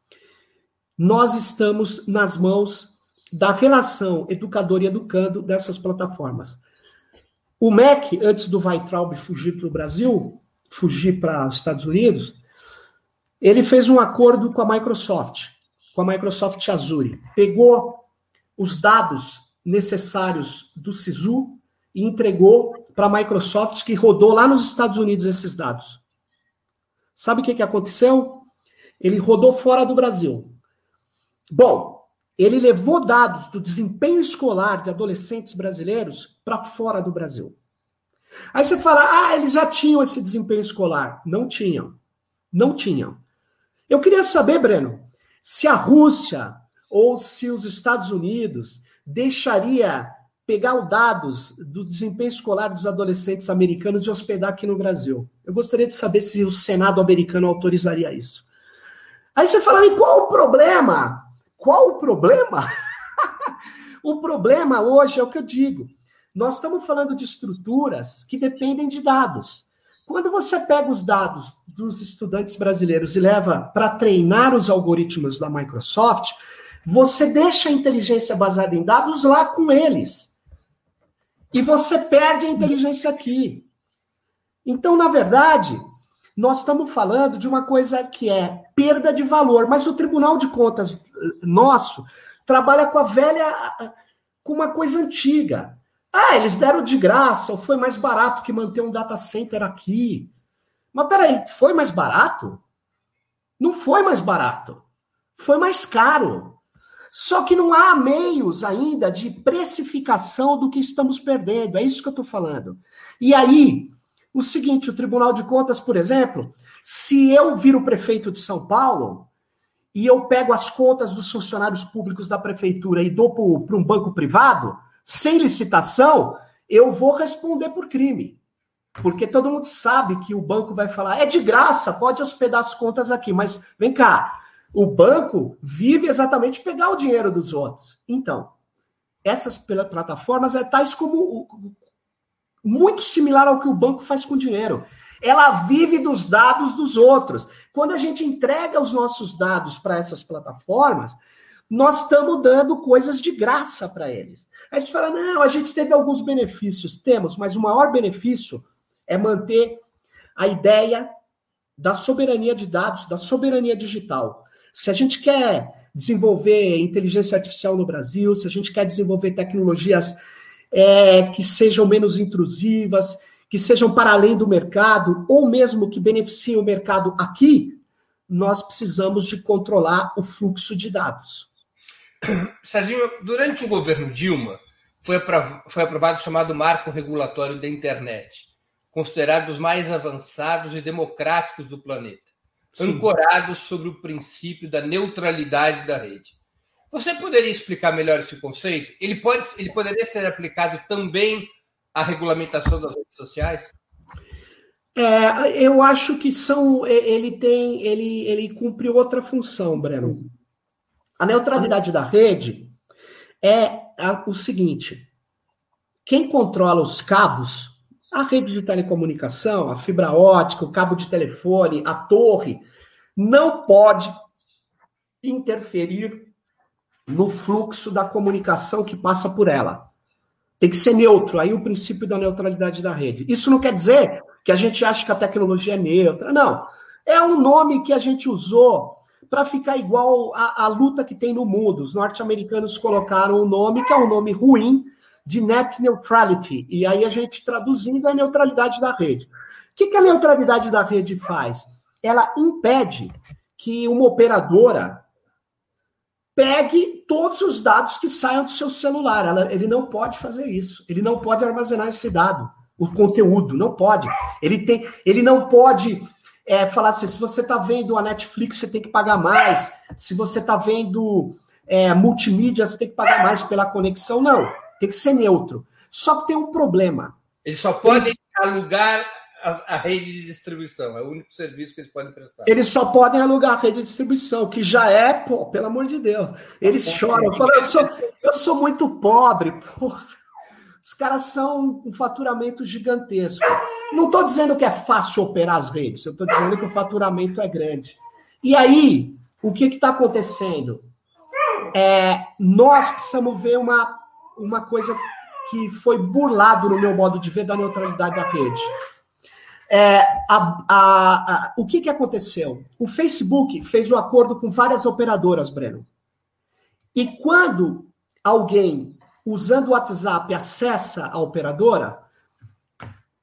nós estamos nas mãos da relação educador e educando dessas plataformas. O MEC, antes do Weitraub fugir para o Brasil, fugir para os Estados Unidos, ele fez um acordo com a Microsoft, com a Microsoft Azure. Pegou os dados necessários do SISU e entregou para a Microsoft, que rodou lá nos Estados Unidos esses dados. Sabe o que, que aconteceu? Ele rodou fora do Brasil. Bom, ele levou dados do desempenho escolar de adolescentes brasileiros para fora do Brasil. Aí você fala, ah, eles já tinham esse desempenho escolar. Não tinham. Não tinham. Eu queria saber, Breno, se a Rússia ou se os Estados Unidos deixaria pegar os dados do desempenho escolar dos adolescentes americanos e hospedar aqui no Brasil. Eu gostaria de saber se o Senado americano autorizaria isso. Aí você fala, e qual o problema? Qual o problema? o problema hoje é o que eu digo. Nós estamos falando de estruturas que dependem de dados. Quando você pega os dados dos estudantes brasileiros e leva para treinar os algoritmos da Microsoft, você deixa a inteligência baseada em dados lá com eles. E você perde a inteligência aqui. Então, na verdade, nós estamos falando de uma coisa que é perda de valor, mas o Tribunal de Contas nosso trabalha com a velha, com uma coisa antiga. Ah, eles deram de graça, ou foi mais barato que manter um data center aqui. Mas peraí, foi mais barato? Não foi mais barato. Foi mais caro. Só que não há meios ainda de precificação do que estamos perdendo. É isso que eu estou falando. E aí, o seguinte: o Tribunal de Contas, por exemplo, se eu viro prefeito de São Paulo e eu pego as contas dos funcionários públicos da prefeitura e dou para um banco privado, sem licitação, eu vou responder por crime. Porque todo mundo sabe que o banco vai falar, é de graça, pode hospedar as contas aqui, mas vem cá, o banco vive exatamente pegar o dinheiro dos outros. Então, essas plataformas é tais como muito similar ao que o banco faz com dinheiro. Ela vive dos dados dos outros. Quando a gente entrega os nossos dados para essas plataformas, nós estamos dando coisas de graça para eles. Aí você fala: não, a gente teve alguns benefícios. Temos, mas o maior benefício é manter a ideia da soberania de dados, da soberania digital. Se a gente quer desenvolver inteligência artificial no Brasil, se a gente quer desenvolver tecnologias é, que sejam menos intrusivas, que sejam para além do mercado, ou mesmo que beneficiem o mercado aqui, nós precisamos de controlar o fluxo de dados. Serginho, durante o governo Dilma, foi aprovado, foi aprovado o chamado Marco Regulatório da Internet, considerado os mais avançados e democráticos do planeta ancorados sobre o princípio da neutralidade da rede. Você poderia explicar melhor esse conceito? Ele, pode, ele poderia ser aplicado também à regulamentação das redes sociais? É, eu acho que são. Ele tem. Ele, ele cumpre outra função, Breno. A neutralidade da rede é o seguinte: quem controla os cabos a rede de telecomunicação, a fibra ótica, o cabo de telefone, a torre, não pode interferir no fluxo da comunicação que passa por ela. Tem que ser neutro, aí o princípio da neutralidade da rede. Isso não quer dizer que a gente acha que a tecnologia é neutra, não. É um nome que a gente usou para ficar igual à, luta que tem no mundo. Os norte-americanos colocaram um nome que é um nome ruim, de net neutrality. E aí a gente traduzindo a neutralidade da rede. O que, que a neutralidade da rede faz? Ela impede que uma operadora pegue todos os dados que saiam do seu celular. Ela, ele não pode fazer isso. Ele não pode armazenar esse dado, o conteúdo, não pode. Ele tem, ele não pode é, falar assim: se você está vendo a Netflix, você tem que pagar mais. Se você está vendo é, multimídia, você tem que pagar mais pela conexão. Não. Tem que ser neutro. Só que tem um problema. Eles só podem eles... alugar a, a, rede de distribuição. É o único serviço que eles podem prestar. Eles só podem alugar a rede de distribuição, que já é, pô, pelo amor de Deus. Eles Nossa, choram. Falam, eu, sou, eu sou muito pobre. Pô. Os caras são um faturamento gigantesco. Não estou dizendo que é fácil operar as redes, eu estou dizendo que o faturamento é grande. E aí, o que está acontecendo? É, nós precisamos ver uma uma coisa que foi burlado no meu modo de ver da neutralidade da rede. É, a, a, a, o que, que aconteceu? O Facebook fez um acordo com várias operadoras, Breno. E quando alguém usando o WhatsApp acessa a operadora,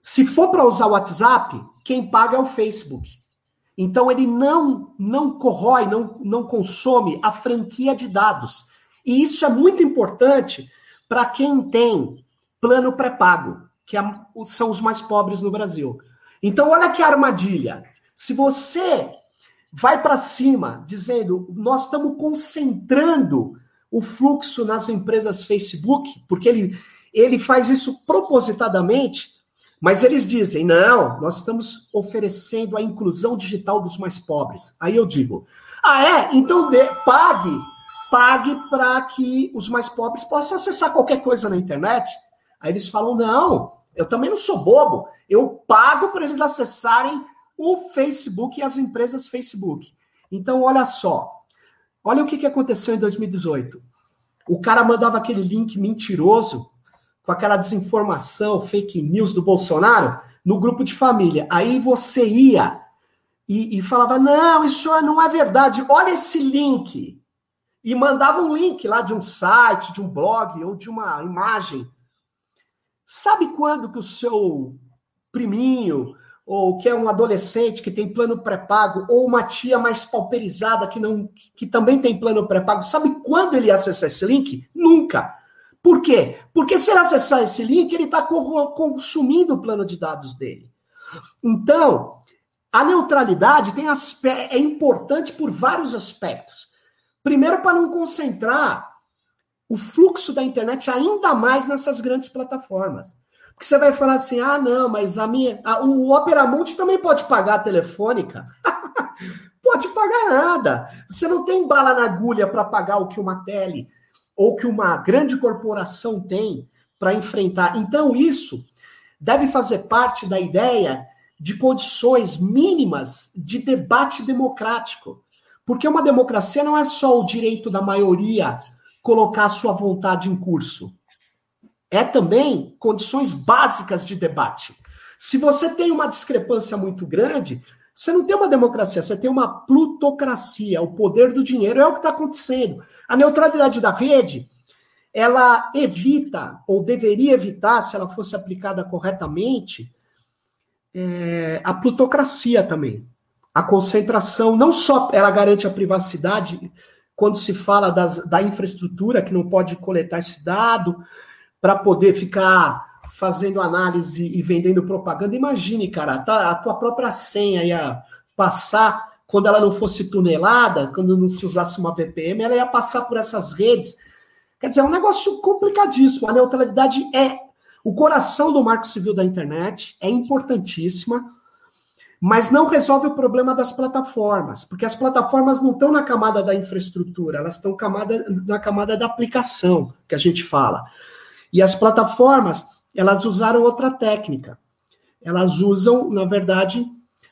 se for para usar o WhatsApp, quem paga é o Facebook. Então ele não não corrói, não, não consome a franquia de dados. E isso é muito importante para quem tem plano pré-pago, que é são os mais pobres no Brasil. Então, olha que armadilha. Se você vai para cima dizendo nós estamos concentrando o fluxo nas empresas Facebook, porque ele, ele faz isso propositadamente, mas eles dizem, não, nós estamos oferecendo a inclusão digital dos mais pobres. Aí eu digo, ah, é? Então pague pague para que os mais pobres possam acessar qualquer coisa na internet. Aí eles falam: não, eu também não sou bobo, eu pago para eles acessarem o Facebook e as empresas Facebook. Então, olha só, olha o que, que aconteceu em 2018. O cara mandava aquele link mentiroso, com aquela desinformação, fake news do Bolsonaro, no grupo de família. Aí você ia e, e falava: não, isso não é verdade, olha esse link e mandava um link lá de um site, de um blog ou de uma imagem. Sabe quando que o seu priminho ou que é um adolescente que tem plano pré-pago, ou uma tia mais pauperizada que não que também tem plano pré-pago, sabe quando ele acessar esse link? Nunca. Por quê? Porque se ele acessar esse link, ele está consumindo o plano de dados dele. Então, a neutralidade tem é importante por vários aspectos. Primeiro, para não concentrar o fluxo da internet ainda mais nessas grandes plataformas. Porque você vai falar assim: ah, não, mas a minha. A, o Opera Mundi também pode pagar a telefônica. pode pagar nada. Você não tem bala na agulha para pagar o que uma tele ou que uma grande corporação tem para enfrentar. Então, isso deve fazer parte da ideia de condições mínimas de debate democrático. Porque uma democracia não é só o direito da maioria colocar a sua vontade em curso é também condições básicas de debate. Se você tem uma discrepância muito grande, você não tem uma democracia, você tem uma plutocracia. O poder do dinheiro é o que está acontecendo. A neutralidade da rede, ela evita, ou deveria evitar, se ela fosse aplicada corretamente, é, a plutocracia também. A concentração, não só ela garante a privacidade, quando se fala das, da infraestrutura, que não pode coletar esse dado, para poder ficar fazendo análise e vendendo propaganda. Imagine, cara, a tua própria senha ia passar quando ela não fosse tunelada, quando não se usasse uma VPN, ela ia passar por essas redes. Quer dizer, é um negócio complicadíssimo. A neutralidade é o coração do marco civil da internet, é importantíssima, mas não resolve o problema das plataformas, porque as plataformas não estão na camada da infraestrutura, elas estão camada, na camada da aplicação, que a gente fala. E as plataformas, elas usaram outra técnica. Elas usam, na verdade,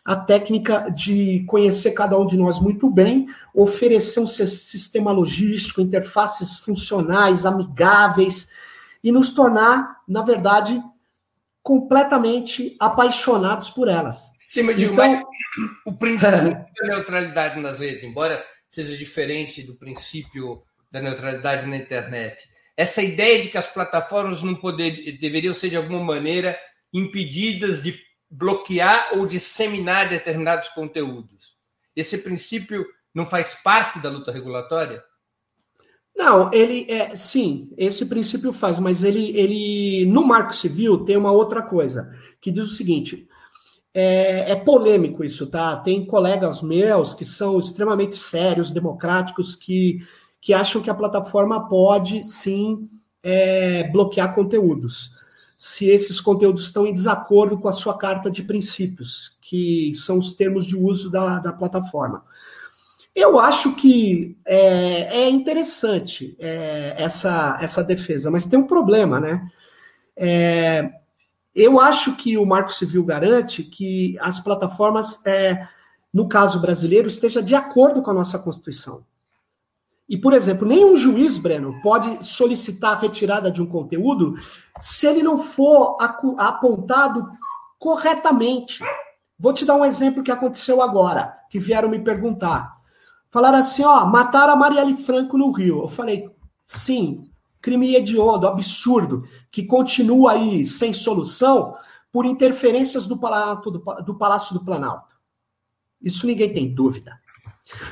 a técnica de conhecer cada um de nós muito bem, oferecer um sistema logístico, interfaces funcionais, amigáveis, e nos tornar, na verdade, completamente apaixonados por elas. Sim, mas digo, então, mas o princípio da neutralidade nas redes, embora seja diferente do princípio da neutralidade na internet, essa ideia de que as plataformas não poder, deveriam ser, de alguma maneira, impedidas de bloquear ou disseminar determinados conteúdos. Esse princípio não faz parte da luta regulatória? Não, ele é sim, esse princípio faz, mas ele, ele no Marco Civil tem uma outra coisa que diz o seguinte: é, é, polêmico isso, tá? Tem colegas meus que são extremamente sérios, democráticos, que que acham que a plataforma pode sim é, bloquear conteúdos, se esses conteúdos estão em desacordo com a sua carta de princípios, que são os termos de uso da, da plataforma. Eu acho que é, é interessante é, essa, essa defesa, mas tem um problema, né? É, eu acho que o Marco Civil garante que as plataformas, é, no caso brasileiro, esteja de acordo com a nossa Constituição. E, por exemplo, nenhum juiz, Breno, pode solicitar a retirada de um conteúdo se ele não for apontado corretamente. Vou te dar um exemplo que aconteceu agora, que vieram me perguntar. Falaram assim, ó, mataram a Marielle Franco no Rio. Eu falei, sim, crime hediondo, absurdo, que continua aí sem solução por interferências do Palácio do, do, Palácio do Planalto. Isso ninguém tem dúvida.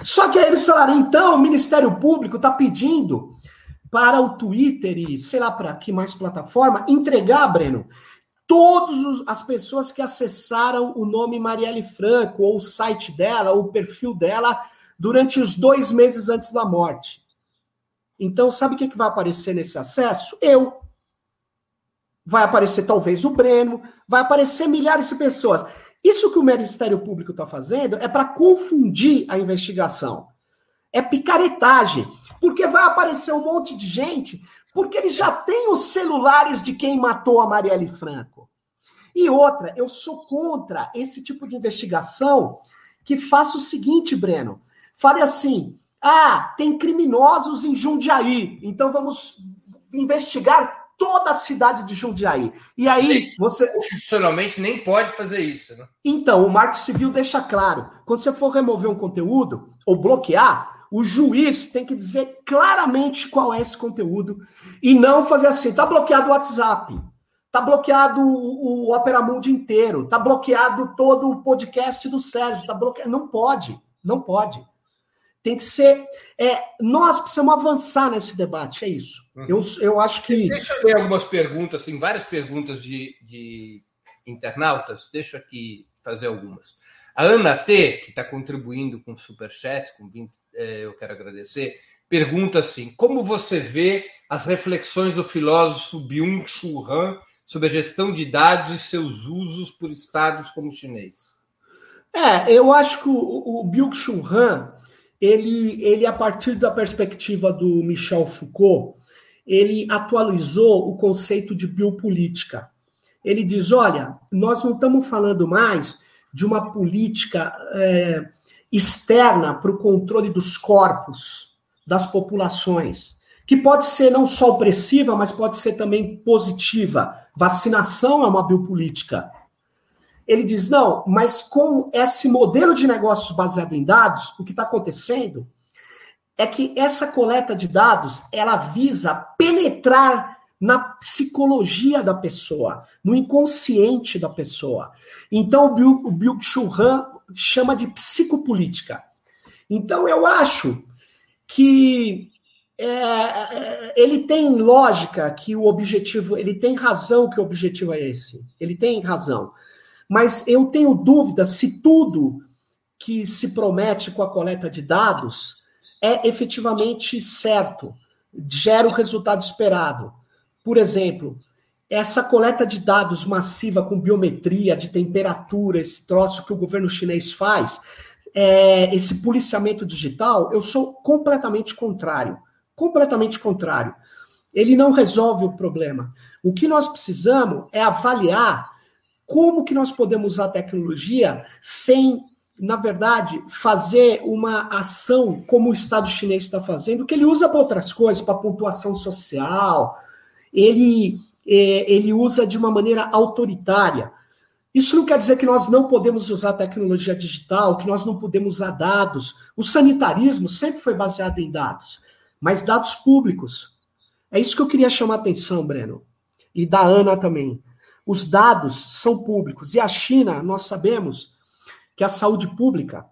Só que aí eles falaram, então, o Ministério Público está pedindo para o Twitter e sei lá para que mais plataforma entregar, Breno, todas as pessoas que acessaram o nome Marielle Franco, ou o site dela, ou o perfil dela, durante os dois meses antes da morte. Então, sabe o que, que vai aparecer nesse acesso? Eu. Vai aparecer talvez o Breno, vai aparecer milhares de pessoas. Isso que o Ministério Público está fazendo é para confundir a investigação. É picaretagem. Porque vai aparecer um monte de gente, porque eles já têm os celulares de quem matou a Marielle Franco. E outra, eu sou contra esse tipo de investigação que faça o seguinte, Breno. Fale assim: ah, tem criminosos em Jundiaí, então vamos investigar toda a cidade de Jundiaí. E aí você. Constitucionalmente nem pode fazer isso, né? Então, o Marco Civil deixa claro: quando você for remover um conteúdo ou bloquear, o juiz tem que dizer claramente qual é esse conteúdo e não fazer assim, tá bloqueado o WhatsApp. Tá bloqueado o, o Opera Mundi inteiro, tá bloqueado todo o podcast do Sérgio, tá bloqueado. Não pode, não pode. Tem que ser. É, nós precisamos avançar nesse debate, é isso. Uhum. Eu, eu acho que. Deixa eu ler algumas perguntas, tem várias perguntas de, de internautas, deixa aqui fazer algumas. A Ana T, que está contribuindo com o Superchat, com 20, é, eu quero agradecer, pergunta assim: como você vê as reflexões do filósofo Byung-Chul Han sobre a gestão de dados e seus usos por estados como o chinês? É, eu acho que o, o Byung-Chul Han, ele, ele, a partir da perspectiva do Michel Foucault, ele atualizou o conceito de biopolítica. Ele diz: olha, nós não estamos falando mais de uma política é, externa para o controle dos corpos, das populações, que pode ser não só opressiva, mas pode ser também positiva. Vacinação é uma biopolítica. Ele diz: não, mas com esse modelo de negócios baseado em dados, o que está acontecendo é que essa coleta de dados ela visa penetrar na psicologia da pessoa, no inconsciente da pessoa. Então, o Byung-Chul Han chama de psicopolítica. Então, eu acho que é, é, ele tem lógica que o objetivo, ele tem razão que o objetivo é esse. Ele tem razão. Mas eu tenho dúvida se tudo que se promete com a coleta de dados é efetivamente certo, gera o resultado esperado. Por exemplo, essa coleta de dados massiva com biometria, de temperatura, esse troço que o governo chinês faz, é, esse policiamento digital, eu sou completamente contrário. Completamente contrário. Ele não resolve o problema. O que nós precisamos é avaliar como que nós podemos usar a tecnologia sem, na verdade, fazer uma ação como o Estado chinês está fazendo, que ele usa para outras coisas, para pontuação social, ele, é, ele usa de uma maneira autoritária. Isso não quer dizer que nós não podemos usar tecnologia digital, que nós não podemos usar dados. O sanitarismo sempre foi baseado em dados, mas dados públicos. É isso que eu queria chamar a atenção, Breno, e da Ana também. Os dados são públicos. E a China, nós sabemos que a saúde pública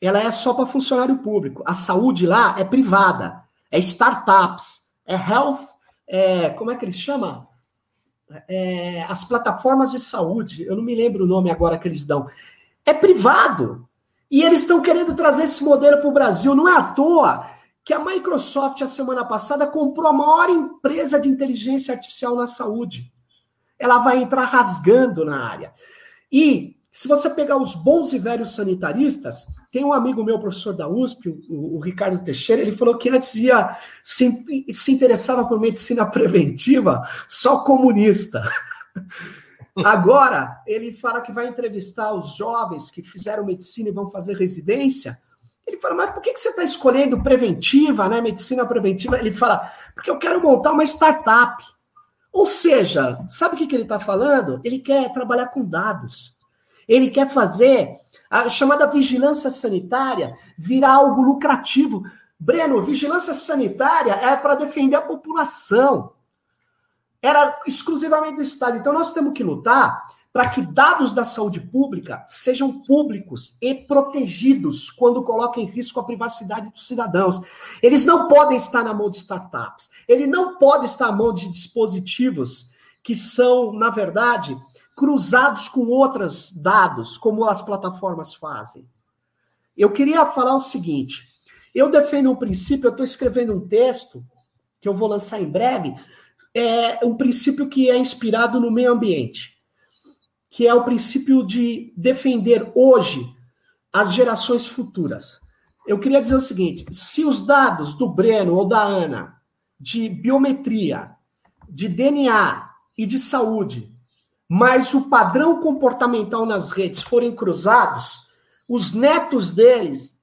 ela é só para funcionário público. A saúde lá é privada, é startups, é health é, como é que eles chamam? É, as plataformas de saúde, eu não me lembro o nome agora que eles dão. É privado. E eles estão querendo trazer esse modelo para o Brasil. Não é à toa que a Microsoft, a semana passada, comprou a maior empresa de inteligência artificial na saúde. Ela vai entrar rasgando na área. E se você pegar os bons e velhos sanitaristas, tem um amigo meu, professor da USP, o, o Ricardo Teixeira, ele falou que antes ia se, se interessava por medicina preventiva só comunista. Agora, ele fala que vai entrevistar os jovens que fizeram medicina e vão fazer residência. Ele fala, mas por que, que você está escolhendo preventiva, né? Medicina preventiva? Ele fala, porque eu quero montar uma startup. Ou seja, sabe o que, que ele está falando? Ele quer trabalhar com dados. Ele quer fazer a chamada vigilância sanitária virar algo lucrativo. Breno, vigilância sanitária é para defender a população. Era exclusivamente do Estado. Então nós temos que lutar para que dados da saúde pública sejam públicos e protegidos quando colocam em risco a privacidade dos cidadãos. Eles não podem estar na mão de startups. Ele não pode estar na mão de dispositivos que são, na verdade, cruzados com outros dados, como as plataformas fazem. Eu queria falar o seguinte: eu defendo um princípio, eu estou escrevendo um texto que eu vou lançar em breve, é um princípio que é inspirado no meio ambiente, que é o princípio de defender hoje as gerações futuras. Eu queria dizer o seguinte: se os dados do Breno ou da Ana de biometria, de DNA e de saúde mas o padrão comportamental nas redes forem cruzados, os netos deles,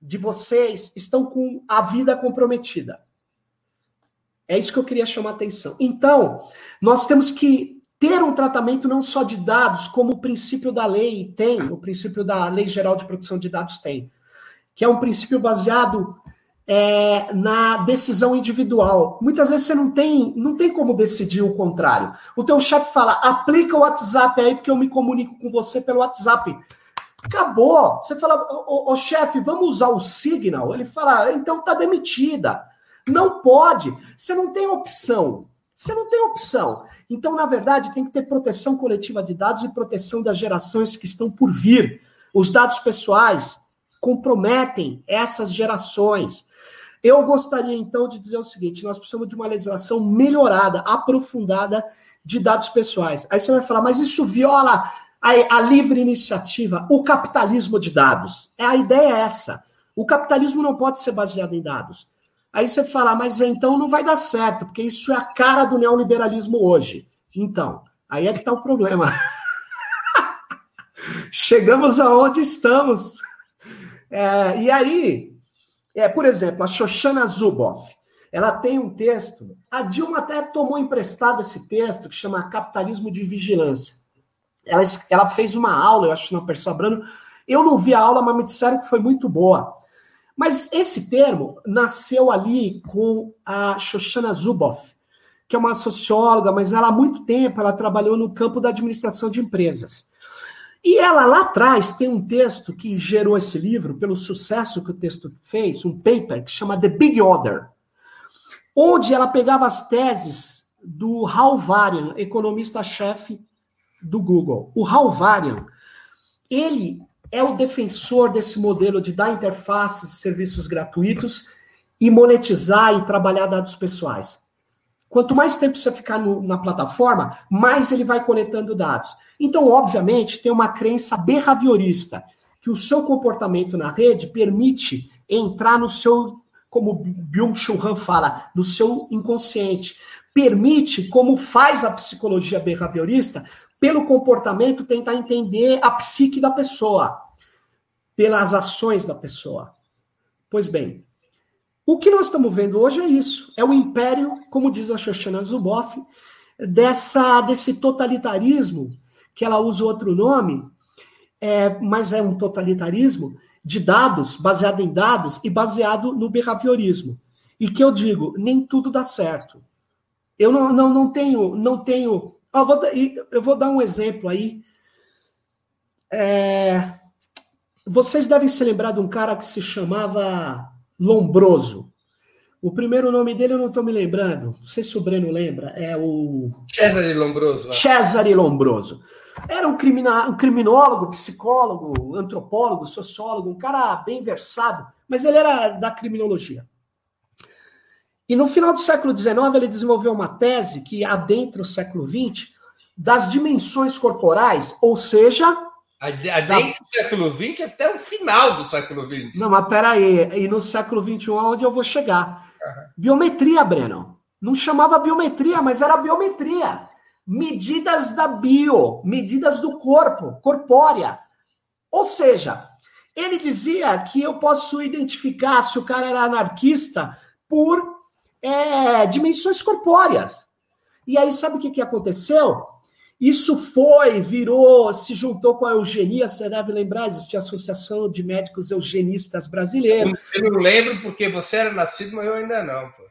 de vocês, estão com a vida comprometida. É isso que eu queria chamar a atenção. Então, nós temos que ter um tratamento não só de dados, como o princípio da lei tem, o princípio da Lei Geral de Proteção de Dados tem, que é um princípio baseado é, na decisão individual. Muitas vezes você não tem, não tem como decidir o contrário. O teu chefe fala, aplica o WhatsApp aí, porque eu me comunico com você pelo WhatsApp. Acabou. Você fala, ô, chefe, vamos usar o Signal? Ele fala, então tá demitida. Não pode. Você não tem opção. Você não tem opção. Então, na verdade, tem que ter proteção coletiva de dados e proteção das gerações que estão por vir. Os dados pessoais comprometem essas gerações. Eu gostaria, então, de dizer o seguinte: nós precisamos de uma legislação melhorada, aprofundada de dados pessoais. Aí você vai falar, mas isso viola a, a livre iniciativa, o capitalismo de dados. É, a ideia é essa. O capitalismo não pode ser baseado em dados. Aí você fala, mas então não vai dar certo, porque isso é a cara do neoliberalismo hoje. Então, aí é que está o problema. Chegamos aonde estamos. É, e aí, é, por exemplo, a Shoshana Zuboff, ela tem um texto, a Dilma até tomou emprestado esse texto, que chama Capitalismo de Vigilância. Ela, ela fez uma aula, eu acho, na Pessoa Brano. Eu não vi a aula, mas me disseram que foi muito boa. Mas esse termo nasceu ali com a Shoshana Zuboff, que é uma socióloga, mas ela há muito tempo ela trabalhou no campo da administração de empresas. E ela lá atrás tem um texto que gerou esse livro, pelo sucesso que o texto fez, um paper que chama The Big Order, onde ela pegava as teses do Hal Varian, economista-chefe do Google. O Hal Varian, ele é o defensor desse modelo de dar interfaces, serviços gratuitos e monetizar e trabalhar dados pessoais. Quanto mais tempo você ficar no, na plataforma, mais ele vai coletando dados. Então, obviamente, tem uma crença behaviorista, que o seu comportamento na rede permite entrar no seu, como Byung-Chul Han fala, no seu inconsciente. Permite, como faz a psicologia behaviorista, pelo comportamento, tentar entender a psique da pessoa, pelas ações da pessoa. Pois bem, o que nós estamos vendo hoje é isso. É o império, como diz a Shoshana Zuboff, dessa, desse totalitarismo, que ela usa outro nome, é, mas é um totalitarismo de dados, baseado em dados e baseado no behaviorismo. E que eu digo, nem tudo dá certo. Eu não, não, não tenho, não tenho eu vou, eu vou dar um exemplo aí. É, vocês devem se lembrar de um cara que se chamava Lombroso. O primeiro nome dele eu não estou me lembrando. Não sei se o Breno lembra. É o. Cesare Lombroso. Cesare Lombroso. Era um, crimina... um criminólogo, psicólogo, antropólogo, sociólogo, um cara bem versado, mas ele era da criminologia. E no final do século XIX, ele desenvolveu uma tese que adentra o século XX das dimensões corporais, ou seja. Adentra da... do século XX até o final do século XX. Não, mas peraí. E no século XXI, onde eu vou chegar? Uhum. Biometria, Breno. Não chamava biometria, mas era biometria. Medidas da bio, medidas do corpo, corpórea. Ou seja, ele dizia que eu posso identificar se o cara era anarquista por é, dimensões corpóreas. E aí, sabe o que, que aconteceu? Isso foi, virou, se juntou com a eugenia, você deve lembrar, existia a Associação de Médicos Eugenistas Brasileiros. Eu não lembro porque você era nascido, mas eu ainda não, pô.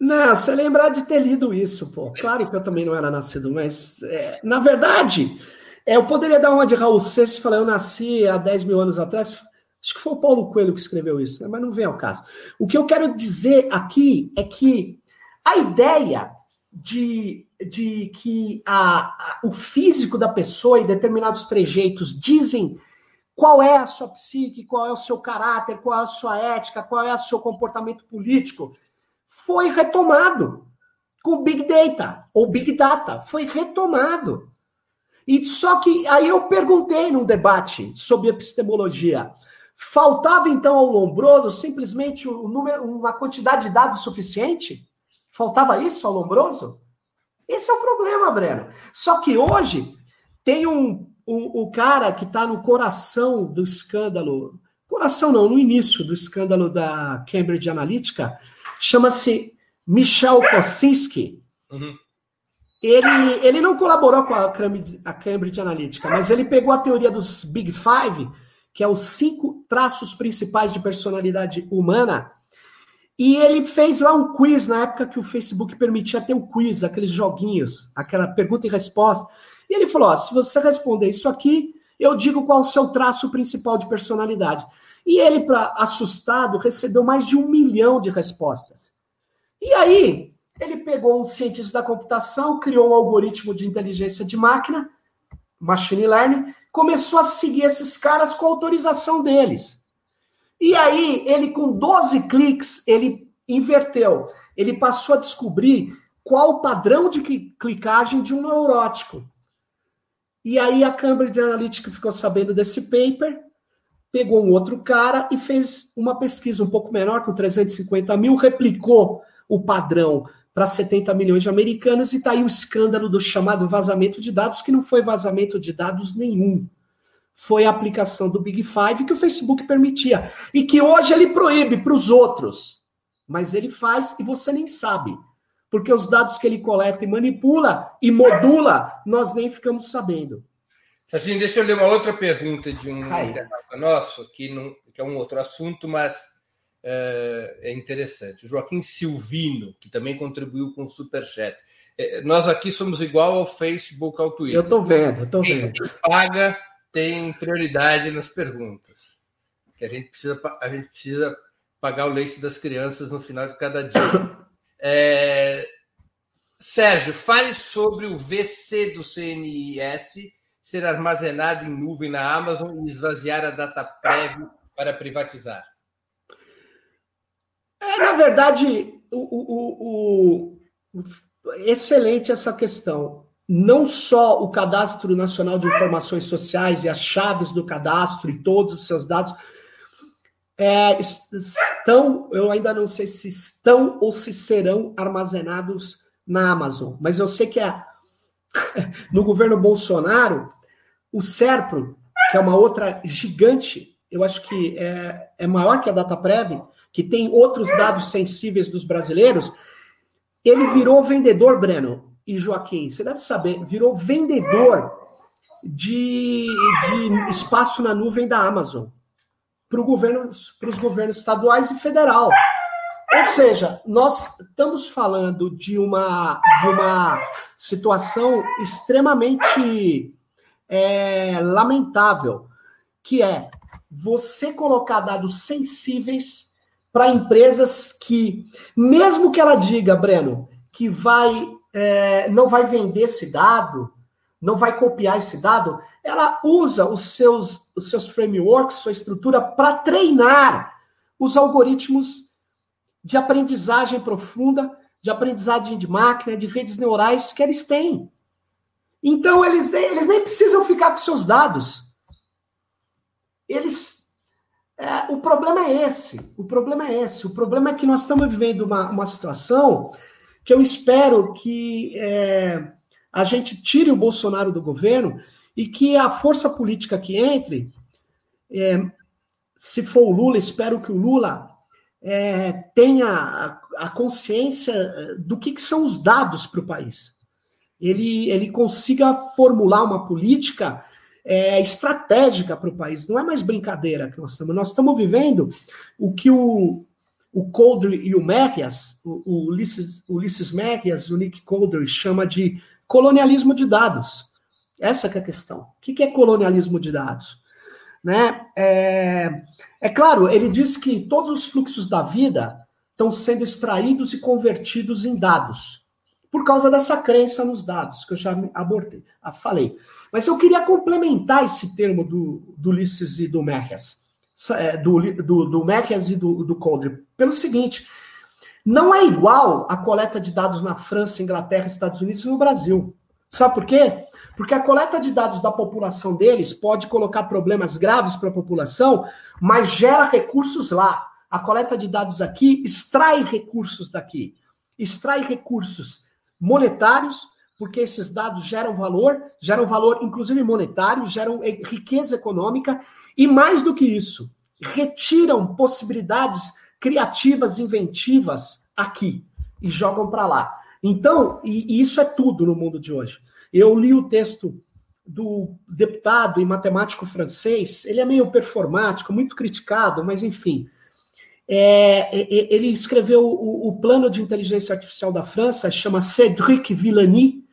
Não, você lembrar de ter lido isso, pô. Claro que eu também não era nascido, mas, é, na verdade, é, eu poderia dar uma de Raul Seixas e falar, eu nasci há 10 mil anos atrás, Acho que foi o Paulo Coelho que escreveu isso, né? mas não vem ao caso. O que eu quero dizer aqui é que a ideia de, de que a, a, o físico da pessoa e determinados trejeitos dizem qual é a sua psique, qual é o seu caráter, qual é a sua ética, qual é o seu comportamento político, foi retomado com Big Data ou Big Data. Foi retomado. E só que aí eu perguntei num debate sobre epistemologia. Faltava então ao Lombroso simplesmente um número, uma quantidade de dados suficiente? Faltava isso ao Lombroso? Esse é o problema, Breno. Só que hoje tem um, um o cara que está no coração do escândalo, coração não, no início do escândalo da Cambridge Analytica, chama-se Michel Kosinski. Uhum. Ele, ele não colaborou com a Cambridge, a Cambridge Analytica, mas ele pegou a teoria dos Big Five que é os cinco traços principais de personalidade humana. E ele fez lá um quiz na época que o Facebook permitia ter o quiz, aqueles joguinhos, aquela pergunta e resposta. E ele falou: ó, se você responder isso aqui, eu digo qual é o seu traço principal de personalidade. E ele, para assustado, recebeu mais de um milhão de respostas. E aí, ele pegou um cientista da computação, criou um algoritmo de inteligência de máquina, machine learning, começou a seguir esses caras com autorização deles. E aí, ele com 12 cliques, ele inverteu. Ele passou a descobrir qual o padrão de clicagem de um neurótico. E aí a Cambridge Analytica ficou sabendo desse paper, pegou um outro cara e fez uma pesquisa um pouco menor, com 350 mil, replicou o padrão para 70 milhões de americanos e está aí o escândalo do chamado vazamento de dados, que não foi vazamento de dados nenhum. Foi a aplicação do Big Five que o Facebook permitia. E que hoje ele proíbe para os outros. Mas ele faz e você nem sabe porque os dados que ele coleta e manipula e modula, nós nem ficamos sabendo. Sachin, deixa eu ler uma outra pergunta de um internauta nosso, que, não, que é um outro assunto, mas é, é interessante. Joaquim Silvino, que também contribuiu com o Superchat. É, nós aqui somos igual ao Facebook, ao Twitter. Eu estou vendo, estou vendo. Quem paga tem prioridade nas perguntas. Que a gente precisa, a gente precisa pagar o leite das crianças no final de cada dia. É... Sérgio, fale sobre o VC do CNIS ser armazenado em nuvem na Amazon e esvaziar a data prévia para privatizar. É, na verdade, o, o, o, excelente essa questão. Não só o Cadastro Nacional de Informações Sociais e as chaves do cadastro e todos os seus dados, é, estão, eu ainda não sei se estão ou se serão armazenados na Amazon, mas eu sei que é, no governo Bolsonaro, o SERPRO, que é uma outra gigante, eu acho que é, é maior que a DataPrev, que tem outros dados sensíveis dos brasileiros, ele virou vendedor, Breno e Joaquim, você deve saber, virou vendedor de, de espaço na nuvem da Amazon para governo, os governos estaduais e federal. Ou seja, nós estamos falando de uma, de uma situação extremamente é, lamentável, que é você colocar dados sensíveis para empresas que, mesmo que ela diga, Breno, que vai é, não vai vender esse dado, não vai copiar esse dado, ela usa os seus, os seus frameworks, sua estrutura, para treinar os algoritmos de aprendizagem profunda, de aprendizagem de máquina, de redes neurais que eles têm. Então, eles, eles nem precisam ficar com seus dados. Eles. É, o problema é esse. O problema é esse. O problema é que nós estamos vivendo uma, uma situação que eu espero que é, a gente tire o Bolsonaro do governo e que a força política que entre, é, se for o Lula, espero que o Lula é, tenha a, a, consciência é, do que, que são os dados para o país. Ele, ele consiga formular uma política é, estratégica para o país. Não é mais brincadeira que nós estamos. Nós estamos vivendo o que o, o Coldre e o Merrias, o, o Ulisses, Ulisses Merrias, o Nick Coldre, chama de colonialismo de dados. Essa é a questão. O que é colonialismo de dados? Né? É, é claro, ele diz que todos os fluxos da vida estão sendo extraídos e convertidos em dados, por causa dessa crença nos dados, que eu já abordei, falei. Mas eu queria complementar esse termo do, do Ulisses e do Merrias, do, do, do Merrias e do, do Coldre, pelo seguinte, não é igual a coleta de dados na França, Inglaterra, Estados Unidos e no Brasil. Sabe por quê? Porque a coleta de dados da população deles pode colocar problemas graves para a população, mas gera recursos lá. A coleta de dados aqui extrai recursos daqui. Extrai recursos monetários, porque esses dados geram valor, geram valor inclusive monetário, geram riqueza econômica e mais do que isso, retiram possibilidades criativas, inventivas aqui e jogam para lá. Então, e, e isso é tudo no mundo de hoje. Eu li o texto do deputado e matemático francês, ele é meio performático, muito criticado, mas enfim. É, ele escreveu o, o, plano de inteligência artificial da França, chama Cédric Villani.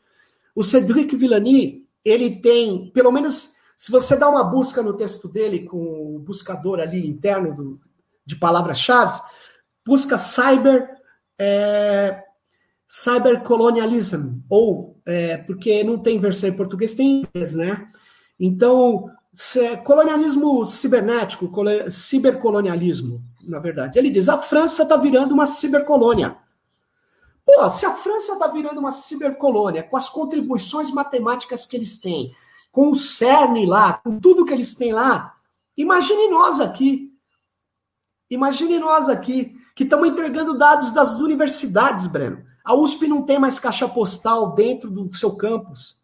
O Cédric Villani, ele tem, pelo menos, se você dá uma busca no texto dele com o buscador ali interno do, de palavras-chave, busca cyber é, cybercolonialism, ou é, porque não tem versão em português, tem em inglês, né? Então, colonialismo cibernético, cibercolonialismo, na verdade. Ele diz: a França está virando uma cibercolônia. Pô, se a França está virando uma cibercolônia, com as contribuições matemáticas que eles têm, com o CERN lá, com tudo que eles têm lá, imagine nós aqui. Imagine nós aqui, que estamos entregando dados das universidades, Breno. A USP não tem mais caixa postal dentro do seu campus.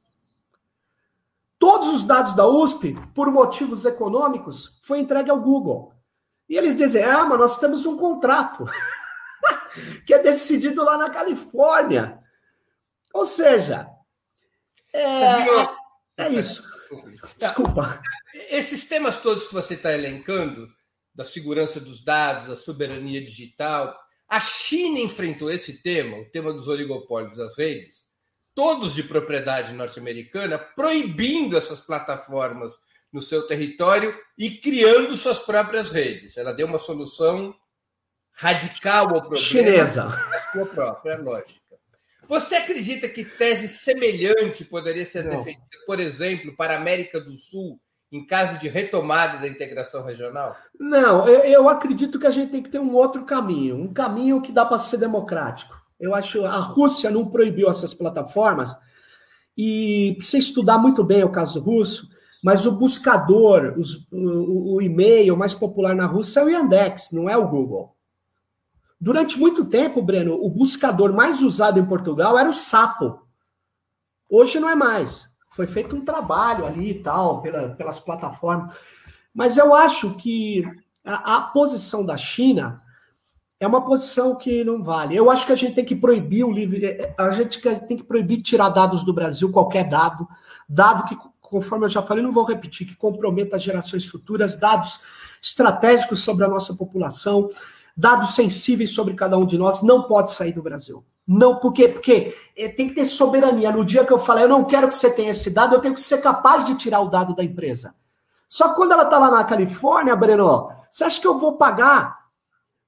Todos os dados da USP, por motivos econômicos, foi entregue ao Google. E eles dizem: ah, mas nós temos um contrato que é decidido lá na Califórnia. Ou seja, é, é isso. Desculpa. Esses temas todos que você está elencando, da segurança dos dados, da soberania digital, a China enfrentou esse tema, o tema dos oligopólios das redes, todos de propriedade norte-americana, proibindo essas plataformas no seu território e criando suas próprias redes. Ela deu uma solução radical ao problema. Chinesa. A sua própria lógica. Você acredita que tese semelhante poderia ser Não. defendida, por exemplo, para a América do Sul em caso de retomada da integração regional? Não, eu, eu acredito que a gente tem que ter um outro caminho, um caminho que dá para ser democrático. Eu acho a Rússia não proibiu essas plataformas e precisa estudar muito bem o caso russo, mas o buscador, os, o, o e-mail mais popular na Rússia é o Yandex, não é o Google. Durante muito tempo, Breno, o buscador mais usado em Portugal era o Sapo. Hoje não é mais foi feito um trabalho ali e tal, pela, pelas plataformas. Mas eu acho que a, a, posição da China é uma posição que não vale. Eu acho que a gente tem que proibir o livre. A gente tem que proibir tirar dados do Brasil, qualquer dado, dado que, conforme eu já falei, não vou repetir, que comprometa as gerações futuras, dados estratégicos sobre a nossa população, dados sensíveis sobre cada um de nós, não pode sair do Brasil. Não, por quê? Porque é, tem que ter soberania. No dia que eu falei, eu não quero que você tenha esse dado, eu tenho que ser capaz de tirar o dado da empresa. Só que quando ela está lá na Califórnia, Breno, você acha que eu vou pagar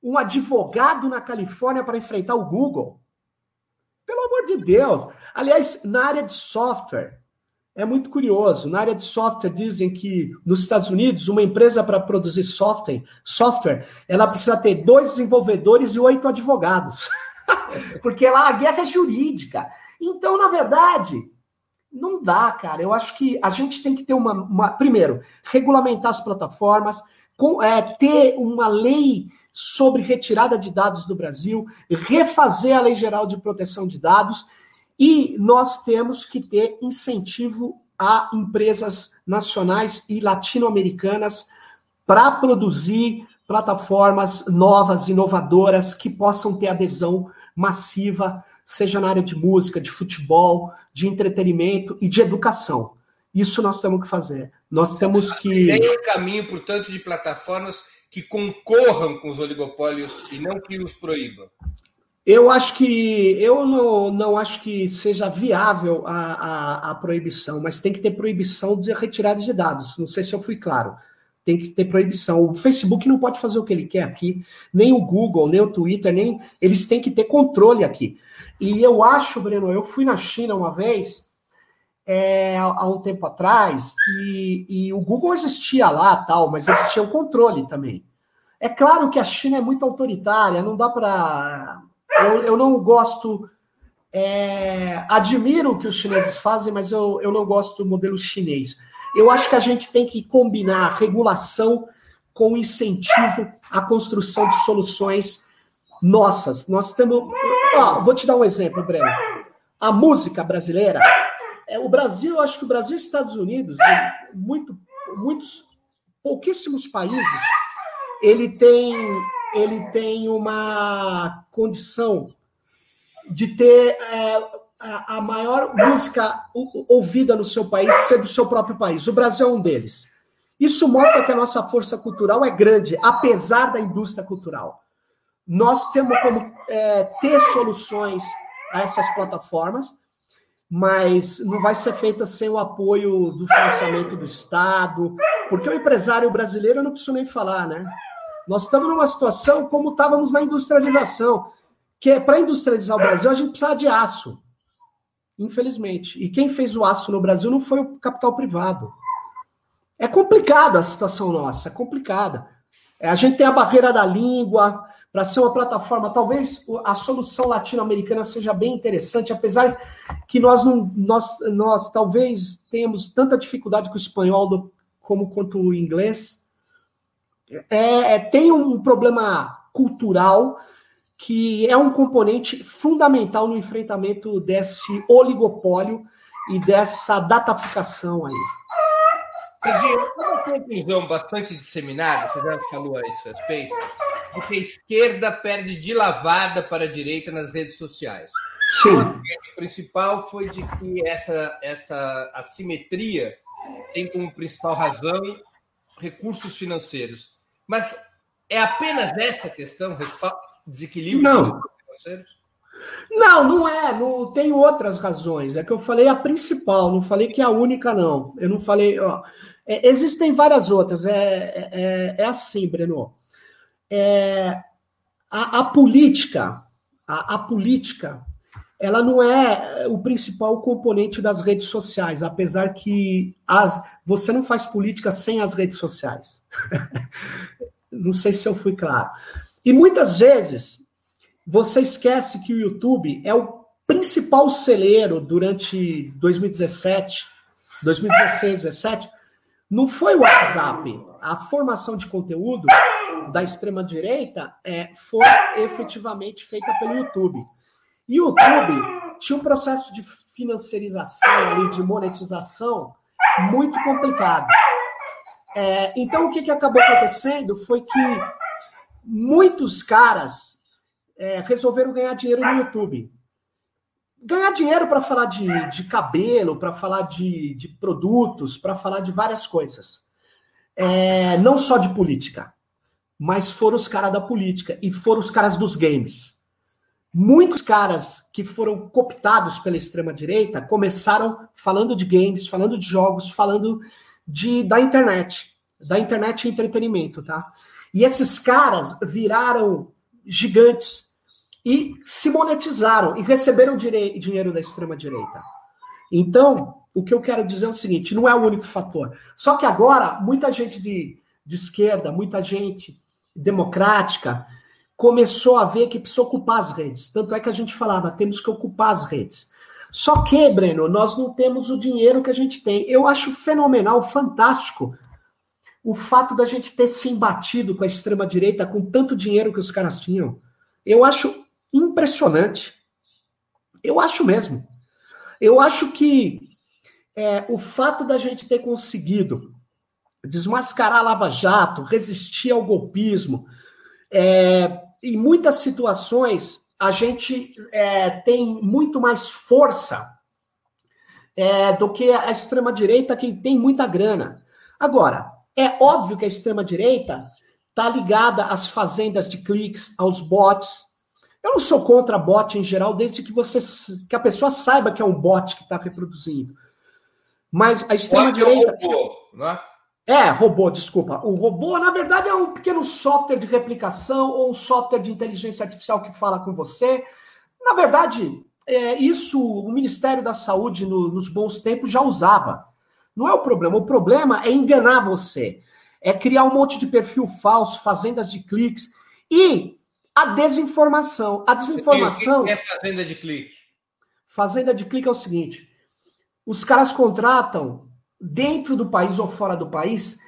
um advogado na Califórnia para enfrentar o Google? Pelo amor de Deus. Aliás, na área de software, é muito curioso. Na área de software, dizem que nos Estados Unidos, uma empresa para produzir software, software, ela precisa ter dois desenvolvedores e oito advogados. Porque lá a guerra é jurídica. Então, na verdade, não dá, cara. Eu acho que a gente tem que ter uma. uma primeiro, regulamentar as plataformas, com, é, ter uma lei sobre retirada de dados do Brasil, refazer a Lei Geral de Proteção de Dados, e nós temos que ter incentivo a empresas nacionais e latino-americanas para produzir plataformas novas, inovadoras, que possam ter adesão massiva, seja na área de música, de futebol, de entretenimento e de educação. Isso nós temos que fazer. Nós temos que. Tem um caminho, portanto, de plataformas que concorram com os oligopólios e não que os proíbam. Eu acho que eu não, não acho que seja viável a, a, a proibição, mas tem que ter proibição de retirada de dados. Não sei se eu fui claro tem que ter proibição. O Facebook não pode fazer o que ele quer aqui, nem o Google, nem o Twitter, nem eles têm que ter controle aqui. E eu acho, Breno, eu fui na China uma vez, é, há um tempo atrás, e, e, o Google existia lá, tal, mas eles tinham controle também. É claro que a China é muito autoritária, não dá para. Eu, eu não gosto. É, admiro o que os chineses fazem, mas eu, eu não gosto do modelo chinês. Eu acho que a gente tem que combinar regulação com incentivo à construção de soluções nossas. Nós temos. Vou te dar um exemplo, Breno. A música brasileira. É, o Brasil, eu acho que o Brasil e Estados Unidos, muito, muitos, pouquíssimos países, ele tem, ele tem uma condição de ter é, a, maior música ouvida no seu país ser do seu próprio país. O Brasil é um deles. Isso mostra que a nossa força cultural é grande, apesar da indústria cultural. Nós temos como é, ter soluções a essas plataformas, mas não vai ser feita sem o apoio do financiamento do Estado, porque o empresário brasileiro, eu não preciso nem falar, né? Nós estamos numa situação como estávamos na industrialização, que é, para industrializar o Brasil a gente precisa de aço, infelizmente. E quem fez o aço no Brasil não foi o capital privado. É complicado a situação nossa, é complicada. É, a gente tem a barreira da língua, para ser uma plataforma. Talvez a solução latino-americana seja bem interessante, apesar que nós não, nós, nós talvez tenhamos tanta dificuldade com o espanhol do, como quanto o inglês. É, é, tem um problema cultural que é um componente fundamental no enfrentamento desse oligopólio e dessa dataficação aí. Serginho, uma conclusão bastante disseminada, você já falou a esse respeito, de que a esquerda perde de lavada para a direita nas redes sociais. Sim. O principal foi de que essa, essa assimetria tem como principal razão recursos financeiros. Mas é apenas essa questão, desequilíbrio não. Não, não é. Não tem outras razões. É que eu falei a principal, não falei que é a única, não. Eu não falei. Ó, é, existem várias outras. É, é, é assim, Breno é, a, a, política, a, a, política, ela não é o principal componente das redes sociais, apesar que as, você não faz política sem as redes sociais. não sei se eu fui claro. E muitas vezes você esquece que o YouTube é o principal celeiro durante 2017, 2016, 2017, não foi o WhatsApp. A formação de conteúdo da extrema-direita é, foi efetivamente feita pelo YouTube. E o YouTube tinha um processo de financiarização, ali, de monetização, muito complicado. É, então, o que, que acabou acontecendo foi que muitos caras é, resolveram ganhar dinheiro no YouTube. Ganhar dinheiro para falar de, de cabelo, para falar de, de produtos, para falar de várias coisas. É, não só de política mas foram os caras da política e foram os caras dos games. Muitos caras que foram cooptados pela extrema-direita começaram falando de games, falando de jogos, falando de, da internet, da internet e entretenimento, tá? E esses caras viraram gigantes e se monetizaram e receberam dinheiro da extrema-direita. Então, o que eu quero dizer é o seguinte: não é o único fator. Só que agora, muita gente de, de esquerda, muita gente democrática, começou a ver que precisa ocupar as redes. Tanto é que a gente falava, temos que ocupar as redes. Só que, Breno, nós não temos o dinheiro que a gente tem. Eu acho fenomenal, fantástico, o fato da gente ter se embatido com a extrema-direita com tanto dinheiro que os caras tinham. Eu acho impressionante. Eu acho mesmo. Eu acho que é, o fato da gente ter conseguido desmascarar a Lava Jato, resistir ao golpismo. É, em muitas situações, a gente é, tem muito mais força é, do que a extrema-direita, que tem muita grana. Agora, é óbvio que a extrema-direita está ligada às fazendas de cliques, aos bots. Eu não sou contra bot em geral, desde que você que a pessoa saiba que é um bot que está reproduzindo. Mas a extrema-direita. É um robô, não é? Robô, desculpa. O robô, na verdade, é um pequeno software de replicação ou um software de inteligência artificial que fala com você. Na verdade, é, isso o Ministério da Saúde, no, nos bons tempos, já usava. Não é o problema. O problema é enganar você. É criar um monte de perfil falso, fazendas de cliques. E a desinformação. A desinformação. O que é fazenda de clique? Fazenda de clique é o seguinte: os caras contratam dentro do país ou fora do país,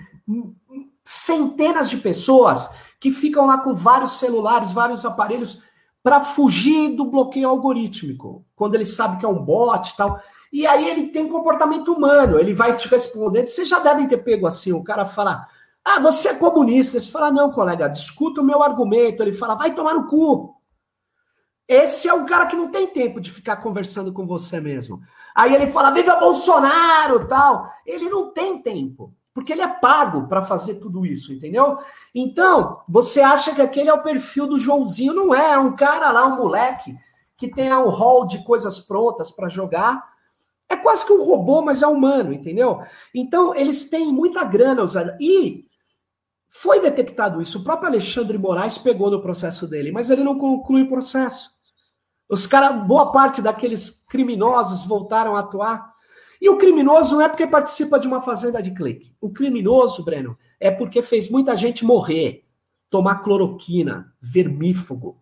centenas de pessoas que ficam lá com vários celulares, vários aparelhos, para fugir do bloqueio algorítmico, quando ele sabe que é um bot e tal. E aí ele tem comportamento humano, ele vai te responder. Vocês já devem ter pego assim, o cara fala, ah, você é comunista. Você fala, não, colega, discuta o meu argumento. Ele fala, vai tomar no cu. Esse é um cara que não tem tempo de ficar conversando com você mesmo. Aí ele fala, viva Bolsonaro, tal. Ele não tem tempo, porque ele é pago para fazer tudo isso, entendeu? Então, você acha que aquele é o perfil do Joãozinho? Não é, é um cara lá, um moleque, que tem um hall de coisas prontas para jogar. É quase que um robô, mas é humano, entendeu? Então, eles têm muita grana usada. E foi detectado isso. O próprio Alexandre Moraes pegou no processo dele, mas ele não conclui o processo. Os caras, boa parte daqueles criminosos voltaram a atuar. E o criminoso não é porque participa de uma fazenda de clique. O criminoso, Breno, é porque fez muita gente morrer, tomar cloroquina, vermífugo,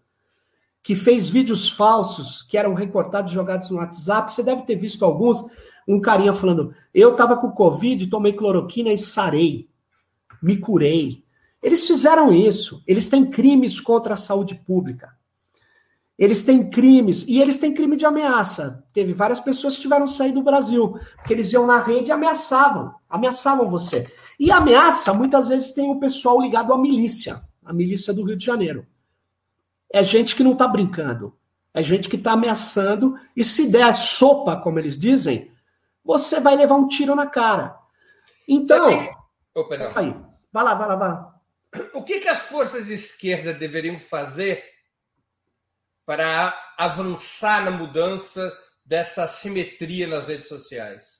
que fez vídeos falsos que eram recortados jogados no WhatsApp. Você deve ter visto alguns. Um carinha falando: Eu tava com Covid, tomei cloroquina e sarei, me curei. Eles fizeram isso. Eles têm crimes contra a saúde pública. Eles têm crimes, e eles têm crime de ameaça. Teve várias pessoas que tiveram que sair do Brasil, porque eles iam na rede e ameaçavam, ameaçavam você. E ameaça, muitas vezes, tem o pessoal ligado à milícia, a milícia do Rio de Janeiro. É gente que não está brincando, é gente que está ameaçando, e se der sopa, como eles dizem, você vai levar um tiro na cara. Então. Oh, aí, vai lá, vai lá, vai lá. O que, que as forças de esquerda deveriam fazer para avançar na mudança dessa simetria nas redes sociais?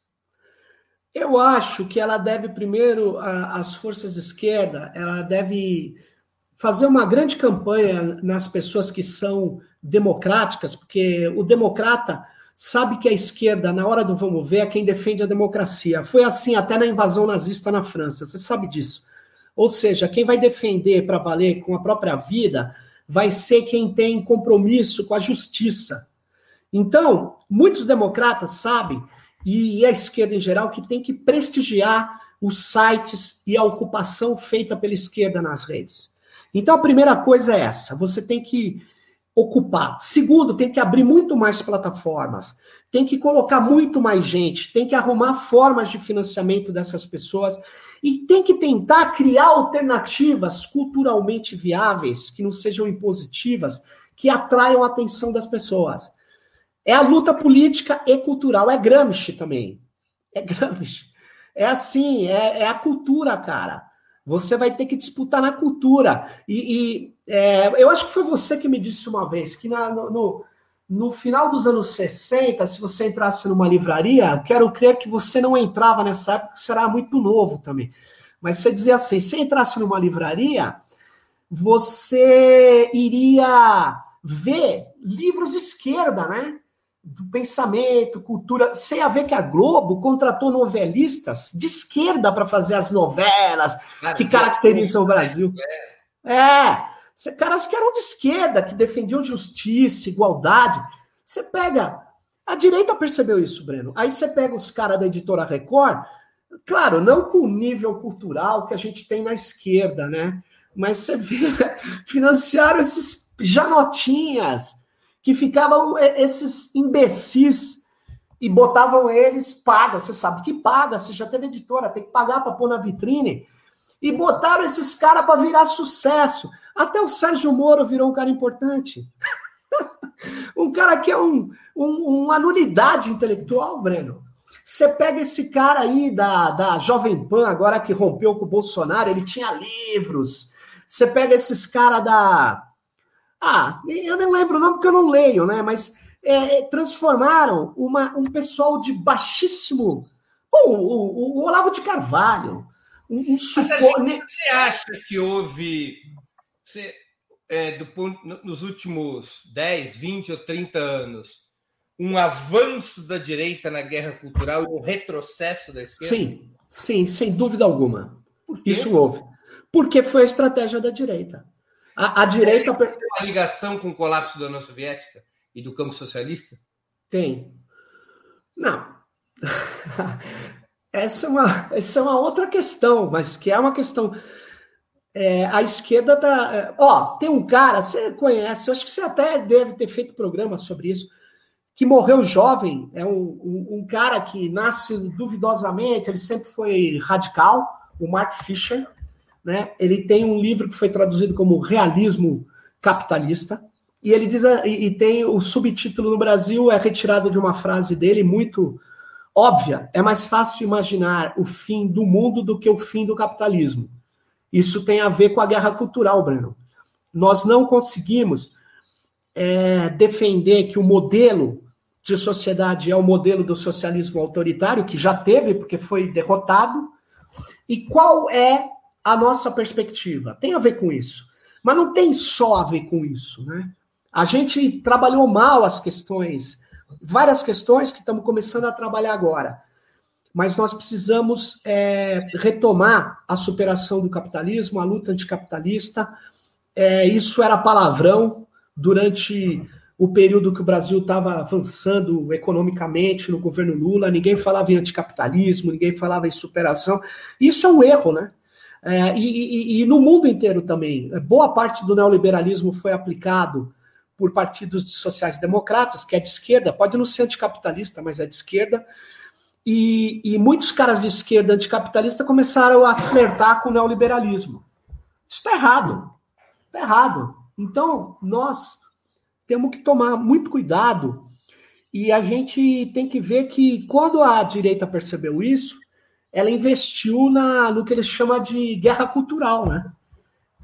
Eu acho que ela deve primeiro as forças de esquerda, ela deve fazer uma grande campanha nas pessoas que são democráticas, porque o democrata sabe que a esquerda, na hora do vamos ver, é quem defende a democracia. Foi assim até na invasão nazista na França, você sabe disso. Ou seja, quem vai defender para valer com a própria vida vai ser quem tem compromisso com a justiça. Então, muitos democratas sabem, e a esquerda em geral, que tem que prestigiar os sites e a ocupação feita pela esquerda nas redes. Então, a primeira coisa é essa: você tem que ocupar. Segundo, tem que abrir muito mais plataformas, tem que colocar muito mais gente, tem que arrumar formas de financiamento dessas pessoas e tem que tentar criar alternativas culturalmente viáveis, que não sejam impositivas, que atraiam a atenção das pessoas. É a luta política e cultural, é Gramsci também. É Gramsci. É assim, é, é a cultura, cara. Você vai ter que disputar na cultura. E, e é, eu acho que foi você que me disse uma vez que na, no, no final dos anos 60, se você entrasse numa livraria, quero crer que você não entrava nessa época, que será muito novo também. Mas você dizia assim: se entrasse numa livraria, você iria ver livros de esquerda, né? Do pensamento, cultura. Você ia ver que a Globo contratou novelistas de esquerda para fazer as novelas que caracterizam o Brasil. É. Caras que eram de esquerda, que defendiam justiça, igualdade. Você pega. A direita percebeu isso, Breno. Aí você pega os caras da editora Record, claro, não com o nível cultural que a gente tem na esquerda, né? Mas você vê, financiaram esses janotinhas que ficavam, esses imbecis, e botavam eles, paga, você sabe que paga, você já teve editora, tem que pagar para pôr na vitrine. E botaram esses caras para virar sucesso. Até o Sérgio Moro virou um cara importante. um cara que é um, um, uma nulidade intelectual, Breno. Você pega esse cara aí da, da Jovem Pan, agora que rompeu com o Bolsonaro, ele tinha livros. Você pega esses caras da. Ah, eu não lembro o nome porque eu não leio, né? Mas é, transformaram uma, um pessoal de baixíssimo. Bom, o, o Olavo de Carvalho. Um, um suporte... Você acha que houve você, é, do, nos últimos 10, 20 ou 30 anos, um avanço da direita na guerra cultural e um retrocesso da esquerda? Sim, sim, sem dúvida alguma. Isso houve. Porque foi a estratégia da direita. A, a direita. Tem uma ligação com o colapso da União Soviética e do campo socialista? Tem. Não. essa, é uma, essa é uma outra questão, mas que é uma questão é, a esquerda tá. É, ó, tem um cara, você conhece, eu acho que você até deve ter feito programa sobre isso, que morreu jovem. É um, um, um cara que nasce duvidosamente, ele sempre foi radical, o Mark Fisher. Né? Ele tem um livro que foi traduzido como Realismo Capitalista. E ele diz, e, e tem o subtítulo no Brasil, é retirado de uma frase dele muito óbvia. É mais fácil imaginar o fim do mundo do que o fim do capitalismo. Isso tem a ver com a guerra cultural, Breno. Nós não conseguimos é, defender que o modelo de sociedade é o modelo do socialismo autoritário, que já teve, porque foi derrotado. E qual é a nossa perspectiva? Tem a ver com isso. Mas não tem só a ver com isso, né? A gente trabalhou mal as questões, várias questões que estamos começando a trabalhar agora. Mas nós precisamos é, retomar a superação do capitalismo, a luta anticapitalista. É, isso era palavrão durante o período que o Brasil estava avançando economicamente no governo Lula, ninguém falava em anticapitalismo, ninguém falava em superação. Isso é um erro, né? É, e, e, e, no mundo inteiro também. Boa parte do neoliberalismo foi aplicado por partidos sociais-democratas, que é de esquerda, pode não ser anticapitalista, mas é de esquerda. E, e muitos caras de esquerda anticapitalista começaram a flertar com o neoliberalismo. Isso está errado. Está errado. Então, nós temos que tomar muito cuidado e a gente tem que ver que quando a direita percebeu isso, ela investiu na, no que eles chamam de guerra cultural, né?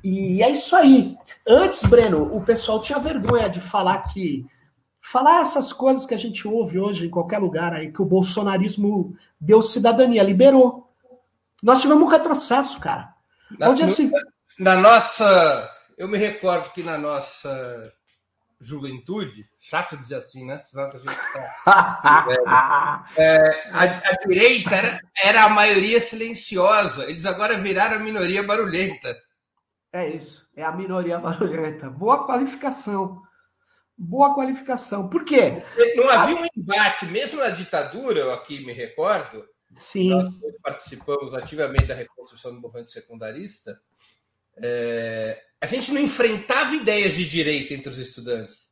E é isso aí. Antes, Breno, o pessoal tinha vergonha de falar que. Falar essas coisas que a gente ouve hoje em qualquer lugar aí, que o bolsonarismo deu cidadania, liberou. Nós tivemos um retrocesso, cara. Na, Onde assim... na nossa. Eu me recordo que na nossa juventude, chato dizer assim, né? Senão a gente tá... é, a, a, direita era, era a maioria silenciosa, eles agora viraram a minoria barulhenta. É isso, é a minoria barulhenta. Boa qualificação. Boa qualificação. Por quê? Não havia um embate, mesmo na ditadura, eu aqui me recordo. Sim. Nós participamos ativamente da reconstrução do movimento secundarista. É, a gente não enfrentava ideias de direita entre os estudantes.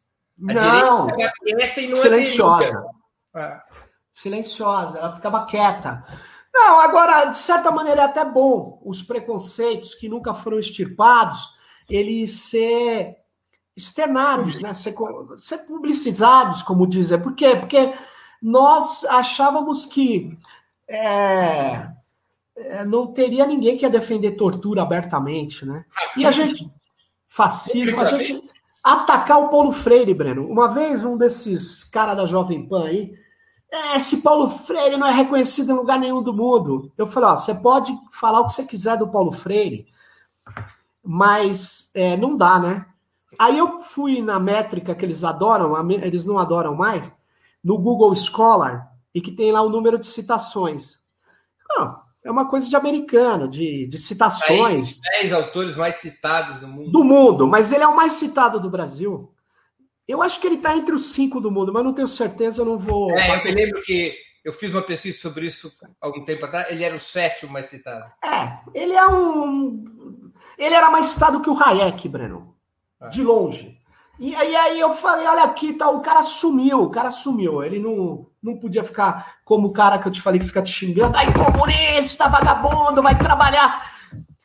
A não. direita quieta e não Silenciosa. É. Silenciosa, ela ficava quieta. Não, agora, de certa maneira, é até bom os preconceitos que nunca foram extirpados, eles ser externados, né? ser, ser publicizados, como dizem. Por quê? Porque nós achávamos que é, é, não teria ninguém que ia defender tortura abertamente, né? E a gente. Fascismo, a gente. Atacar o Paulo Freire, Breno. Uma vez, um desses caras da Jovem Pan aí é, esse Paulo Freire não é reconhecido em lugar nenhum do mundo. Eu falei, ó, você pode falar o que você quiser do Paulo Freire, mas é, não dá, né? Aí eu fui na métrica que eles adoram, eles não adoram mais, no Google Scholar, e que tem lá o número de citações. Não, é uma coisa de americano, de, de citações. Dez autores mais citados do mundo. Do mundo, mas ele é o mais citado do Brasil. Eu acho que ele está entre os cinco do mundo, mas não tenho certeza, eu não vou. É, eu me lembro que eu fiz uma pesquisa sobre isso algum tempo atrás, ele era o sétimo mais citado. É, ele é um. Ele era mais citado que o Hayek, Breno. Ah. De longe. E aí, aí eu falei, olha aqui, tá, o cara sumiu, o cara sumiu. Ele não, não podia ficar como o cara que eu te falei que fica te xingando. Ai, comunista, vagabundo, vai trabalhar.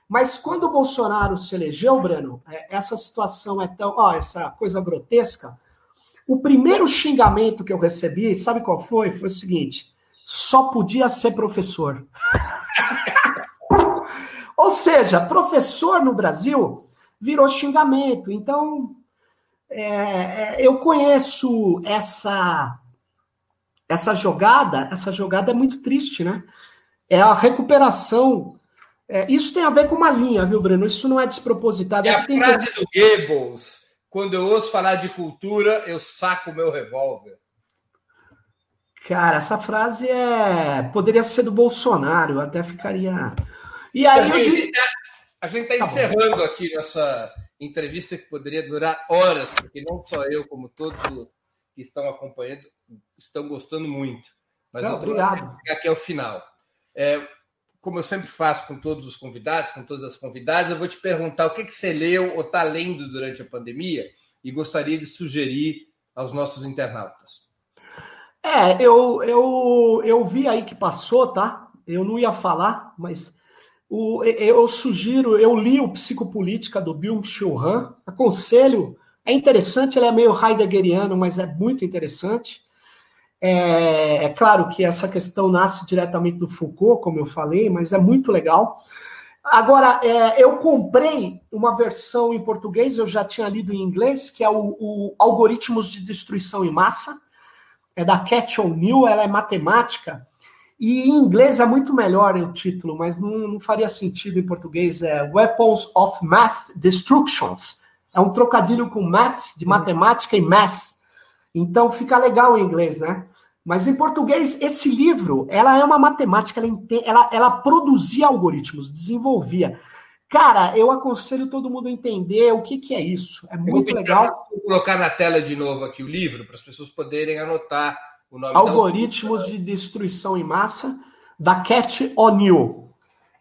Mas quando o Bolsonaro se elegeu, Breno, é, essa situação é tão. Ó, essa coisa grotesca. O primeiro xingamento que eu recebi, sabe qual foi? Foi o seguinte: só podia ser professor. Ou seja, professor no Brasil virou xingamento. Então, é, é, eu conheço essa essa jogada. Essa jogada é muito triste, né? É a recuperação é, isso tem a ver com uma linha, viu, Breno? Isso não é despropositado. É a frase que... do Goebbels: quando eu ouço falar de cultura, eu saco o meu revólver. Cara, essa frase é poderia ser do Bolsonaro, eu até ficaria. E aí a gente está tá, encerrando aqui nossa entrevista que poderia durar horas, porque não só eu, como todos que estão acompanhando, estão gostando muito. Mas não, obrigado. Aqui é o final. É, como eu sempre faço com todos os convidados, com todas as convidadas, eu vou te perguntar o que, que você leu ou está lendo durante a pandemia e gostaria de sugerir aos nossos internautas. É, eu, eu, eu vi aí que passou, tá? Eu não ia falar, mas o, eu sugiro, eu li o Psicopolítica do Byung-Chul aconselho, É interessante, ele é meio heideggeriano, mas é muito interessante. É, é, claro que essa questão nasce diretamente do Foucault, como eu falei, mas é muito legal. Agora, é, eu comprei uma versão em português, eu já tinha lido em inglês, que é o, o Algoritmos de Destruição em Massa, é da Cat O'Neill, ela é matemática, e em inglês é muito melhor o título, mas não, não faria sentido em português, é Weapons of Math Destructions. É um trocadilho com math, de matemática, e math. Então fica legal em inglês, né? Mas em português, esse livro, ela é uma matemática, ela, ela, ela produzia algoritmos, desenvolvia. Cara, eu aconselho todo mundo a entender o que, que é isso. É muito legal. Vou colocar na tela de novo aqui o livro, para as pessoas poderem anotar Algoritmos de Destruição em Massa, da Cat O'Neill.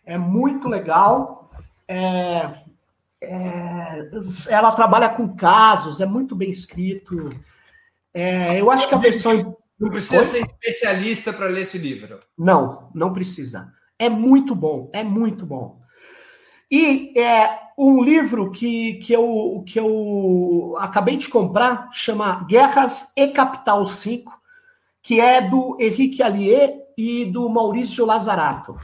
É muito legal. É, é, ela trabalha com casos, é muito bem escrito. É, eu acho que a versão não precisa ser especialista para ler esse livro. Não, não precisa. É muito bom, é muito bom. E é um livro que, que, eu, que eu acabei de comprar, chama Guerras e Capital 5, que é do Henrique Allier e do Maurício Lazarato.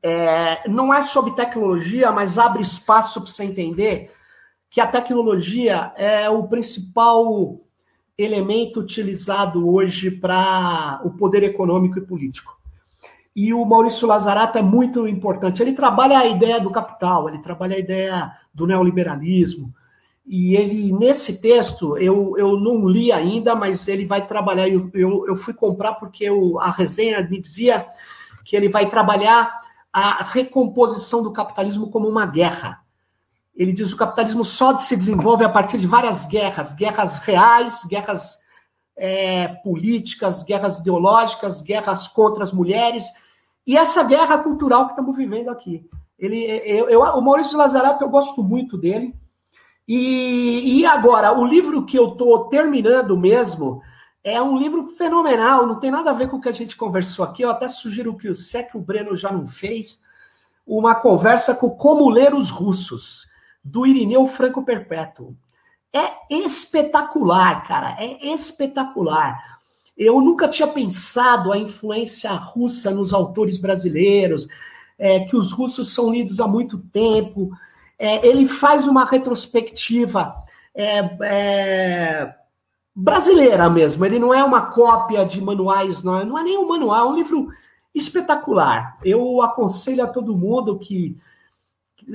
É, não é sobre tecnologia, mas abre espaço para você entender que a tecnologia é o principal elemento utilizado hoje para o poder econômico e político. E o Maurício Lazarato é muito importante. Ele trabalha a ideia do capital, ele trabalha a ideia do neoliberalismo. E ele, nesse texto, eu, eu não li ainda, mas ele vai trabalhar. Eu, eu, eu fui comprar porque eu, a resenha me dizia que ele vai trabalhar a recomposição do capitalismo como uma guerra. Ele diz que o capitalismo só se desenvolve a partir de várias guerras, guerras reais, guerras é, políticas, guerras ideológicas, guerras contra as mulheres, e essa guerra cultural que estamos vivendo aqui. Ele, eu, eu, o Maurício Lazarato, eu gosto muito dele. E, e agora, o livro que eu estou terminando mesmo é um livro fenomenal, não tem nada a ver com o que a gente conversou aqui. Eu até sugiro que o Sec o Breno já não fez uma conversa com Como Ler os Russos do Irineu Franco Perpétuo. É espetacular, cara, é espetacular. Eu nunca tinha pensado a influência russa nos autores brasileiros, é, que os russos são lidos há muito tempo. É, ele faz uma retrospectiva é, é brasileira mesmo. Ele não é uma cópia de manuais, não, não é nem um manual, é um livro espetacular. Eu aconselho a todo mundo que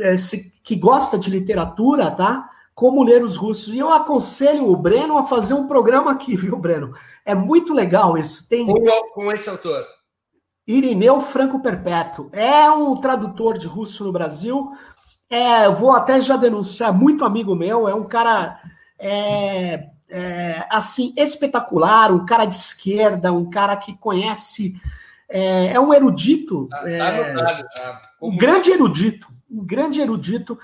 é, que gosta de literatura, tá? Como ler os russos. E eu aconselho o Breno a fazer um programa aqui, viu, Breno? É muito legal isso. Tem com, com esse autor. Irineu Franco Perpétuo. É um tradutor de russo no Brasil. É, vou até já denunciar, muito amigo meu, é um cara é, é, assim espetacular, um cara de esquerda, um cara que conhece, é, é um erudito, tá, tá é, tá. um grande erudito, um grande erudito.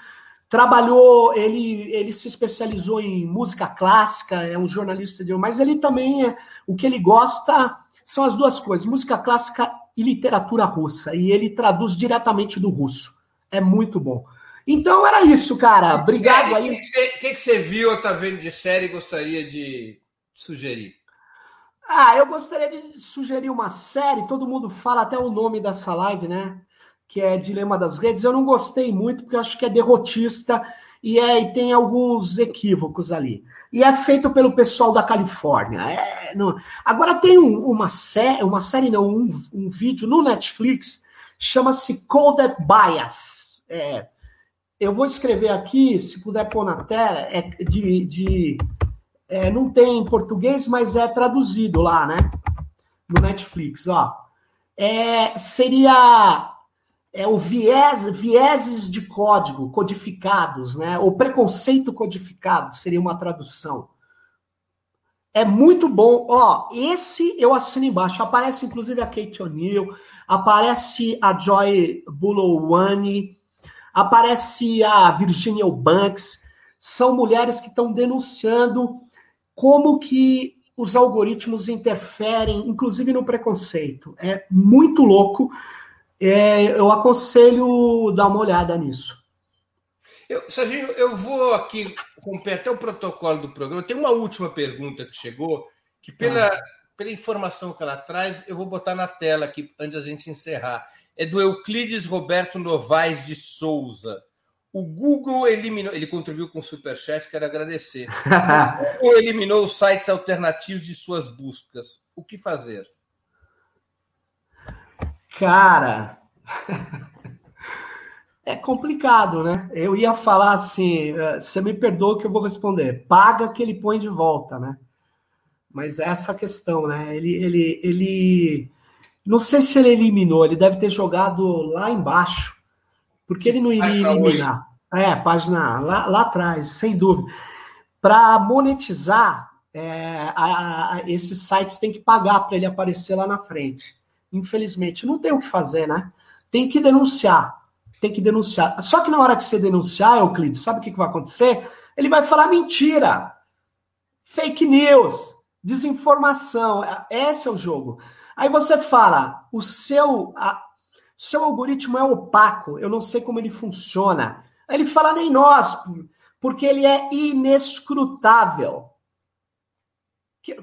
Trabalhou, ele, ele se especializou em música clássica, é um jornalista de. Mas ele também, é, o que ele gosta são as duas coisas: música clássica e literatura russa. E ele traduz diretamente do russo. É muito bom. Então era isso, cara. Obrigado aí. O que, que, que, você viu ou tá vendo de série e gostaria de sugerir? Ah, eu gostaria de sugerir uma série. Todo mundo fala até o nome dessa live, né? que é Dilema das Redes, eu não gostei muito, porque eu acho que é derrotista e, é, e tem alguns equívocos ali. E é feito pelo pessoal da Califórnia. É, não... Agora tem um, uma, série, uma série, não, um, um vídeo no Netflix, chama-se Coded Bias. É, eu vou escrever aqui, se puder pôr na tela, é de, de é, não tem em português, mas é traduzido lá, né? No Netflix, ó. É, seria é o viés, vieses de código codificados, né? O preconceito codificado seria uma tradução. É muito bom. Ó, esse eu assino embaixo. Aparece inclusive a Kate O'Neill, aparece a Joy Bulowani, aparece a Virginia Banks. São mulheres que estão denunciando como que os algoritmos interferem, inclusive no preconceito. É muito louco. É, eu aconselho dar uma olhada nisso. Eu, Serginho, eu vou aqui romper até o protocolo do programa. Tem uma última pergunta que chegou, que pela, ah. pela informação que ela traz, eu vou botar na tela aqui antes da gente encerrar. É do Euclides Roberto Novaes de Souza. O Google eliminou, ele contribuiu com o Superchat, quero agradecer. o Google eliminou os sites alternativos de suas buscas. O que fazer? Cara, é complicado, né? Eu ia falar assim, eh, você me perdoa que eu vou responder. Paga que ele põe de volta, né? Mas é essa questão, né? Ele, ele, ele, não sei se ele eliminou. Ele deve ter jogado lá embaixo, porque ele não iria eliminar. É, página lá, lá atrás, sem dúvida. Para monetizar, é, a, a, esses sites tem que pagar para ele aparecer lá na frente. Infelizmente, não tem o que fazer, né? Tem que denunciar. Tem que denunciar. Só que na hora que você denunciar, Euclides, sabe o que, que vai acontecer? Ele vai falar mentira, fake news, desinformação. Esse é o jogo. Aí você fala, o seu, a, seu algoritmo é opaco, eu não sei como ele funciona. Aí ele fala, nem nós, porque ele é inescrutável.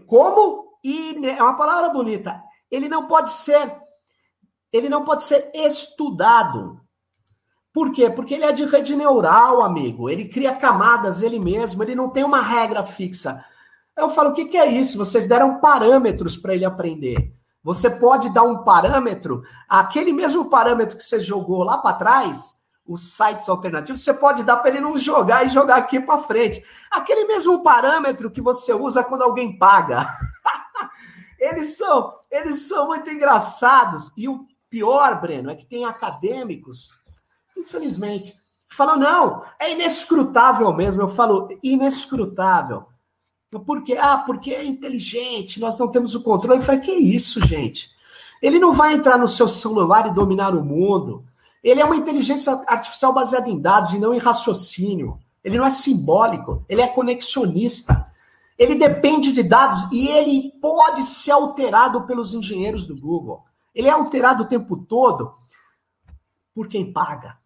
Como? É uma palavra bonita ele não pode ser ele não pode ser estudado. Por quê? Porque ele é de rede neural, amigo. Ele cria camadas ele mesmo, ele não tem uma regra fixa. Eu falo, o que, que é isso? Vocês deram parâmetros para ele aprender. Você pode dar um parâmetro, aquele mesmo parâmetro que você jogou lá para trás, os sites alternativos, você pode dar para ele não jogar e jogar aqui para frente. Aquele mesmo parâmetro que você usa quando alguém paga. Eles são, eles são muito engraçados. E o pior, Breno, é que tem acadêmicos, infelizmente, que falam, não, é inescrutável mesmo. Eu falo, inescrutável. Por quê? Ah, porque é inteligente, nós não temos o controle. Eu falei, que isso, gente? Ele não vai entrar no seu celular e dominar o mundo. Ele é uma inteligência artificial baseada em dados e não em raciocínio. Ele não é simbólico, ele é conexionista. Ele depende de dados e ele pode ser alterado pelos engenheiros do Google. Ele é alterado o tempo todo por quem paga.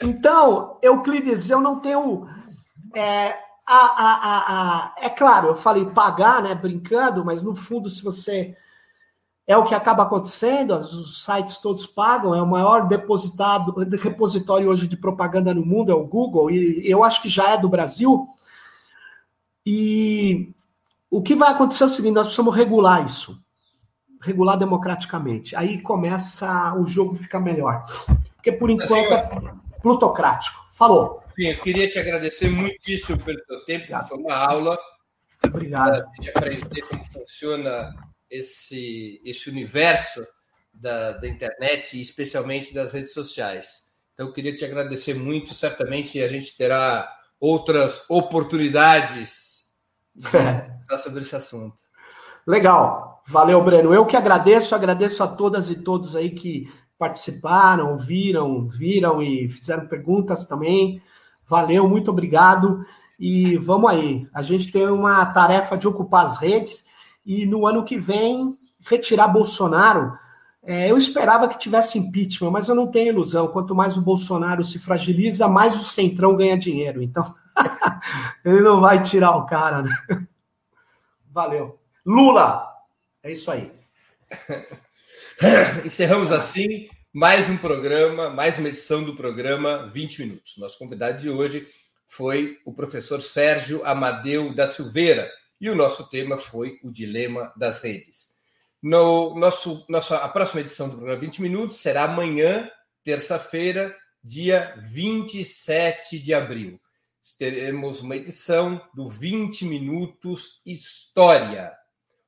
Então, Euclides, eu não tenho. É, a, a, a, é claro, eu falei pagar, né, brincando, mas no fundo, se você. É o que acaba acontecendo, os sites todos pagam, é o maior depositado, repositório hoje de propaganda no mundo, é o Google, e eu acho que já é do Brasil. E o que vai acontecer é o seguinte: nós precisamos regular isso. Regular democraticamente. Aí começa o jogo ficar melhor. Porque por enquanto é plutocrático. Falou. Sim, eu queria te agradecer muitíssimo pelo teu tempo, Obrigado. foi uma aula. Obrigado. De aprender como funciona esse, esse universo da, da internet e especialmente das redes sociais. Então, eu queria te agradecer muito. Certamente a gente terá outras oportunidades sobre esse assunto. Legal. Valeu, Breno. Eu que agradeço, agradeço a todas e todos aí que participaram, viram, viram e fizeram perguntas também. Valeu, muito obrigado. E vamos aí. A gente tem uma tarefa de ocupar as redes e no ano que vem retirar Bolsonaro. É, eu esperava que tivesse impeachment, mas eu não tenho ilusão. Quanto mais o Bolsonaro se fragiliza, mais o Centrão ganha dinheiro. Então, Ele não vai tirar o cara, né? Valeu. Lula! É isso aí. Encerramos assim mais um programa, mais uma edição do programa 20 Minutos. Nosso convidado de hoje foi o professor Sérgio Amadeu da Silveira e o nosso tema foi o dilema das redes. No nosso, nossa, a próxima edição do programa 20 Minutos será amanhã, terça-feira, dia 27 de abril teremos uma edição do 20 Minutos História.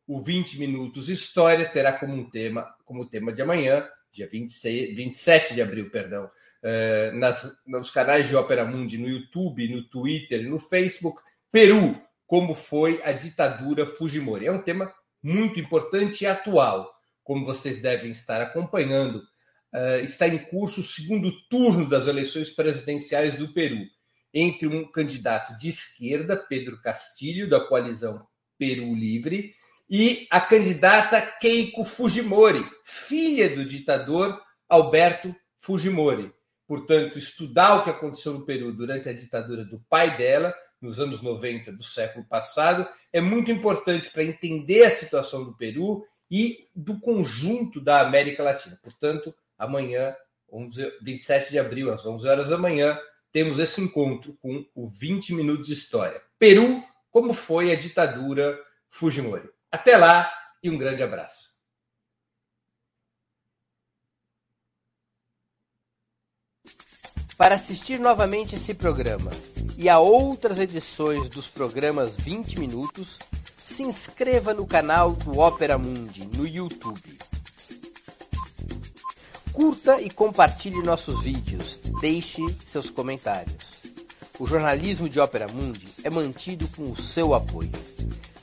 O 20 Minutos História terá como tema, como tema de amanhã, dia 26, 27 de abril, perdão, eh, nas, nos canais de Ópera Mundi, no YouTube, no Twitter no Facebook, Peru, como foi a ditadura Fujimori. É um tema muito importante e atual, como vocês devem estar acompanhando. Uh, está em curso o segundo turno das eleições presidenciais do Peru entre um candidato de esquerda, Pedro Castilho, da coalizão Peru Livre, e a candidata Keiko Fujimori, filha do ditador Alberto Fujimori. portanto, estudar o que aconteceu no Peru durante a ditadura do pai dela, nos anos 90 do século passado, é muito importante para entender a situação do Peru e do conjunto da América Latina. Portanto, amanhã, 11, 27 de abril, às 11 horas da manhã, temos esse encontro com o 20 Minutos de História. Peru, como foi a ditadura Fujimori. Até lá e um grande abraço. Para assistir novamente esse programa e a outras edições dos programas 20 Minutos, se inscreva no canal do Opera Mundi no YouTube. Curta e compartilhe nossos vídeos, deixe seus comentários. O jornalismo de Ópera Mundi é mantido com o seu apoio.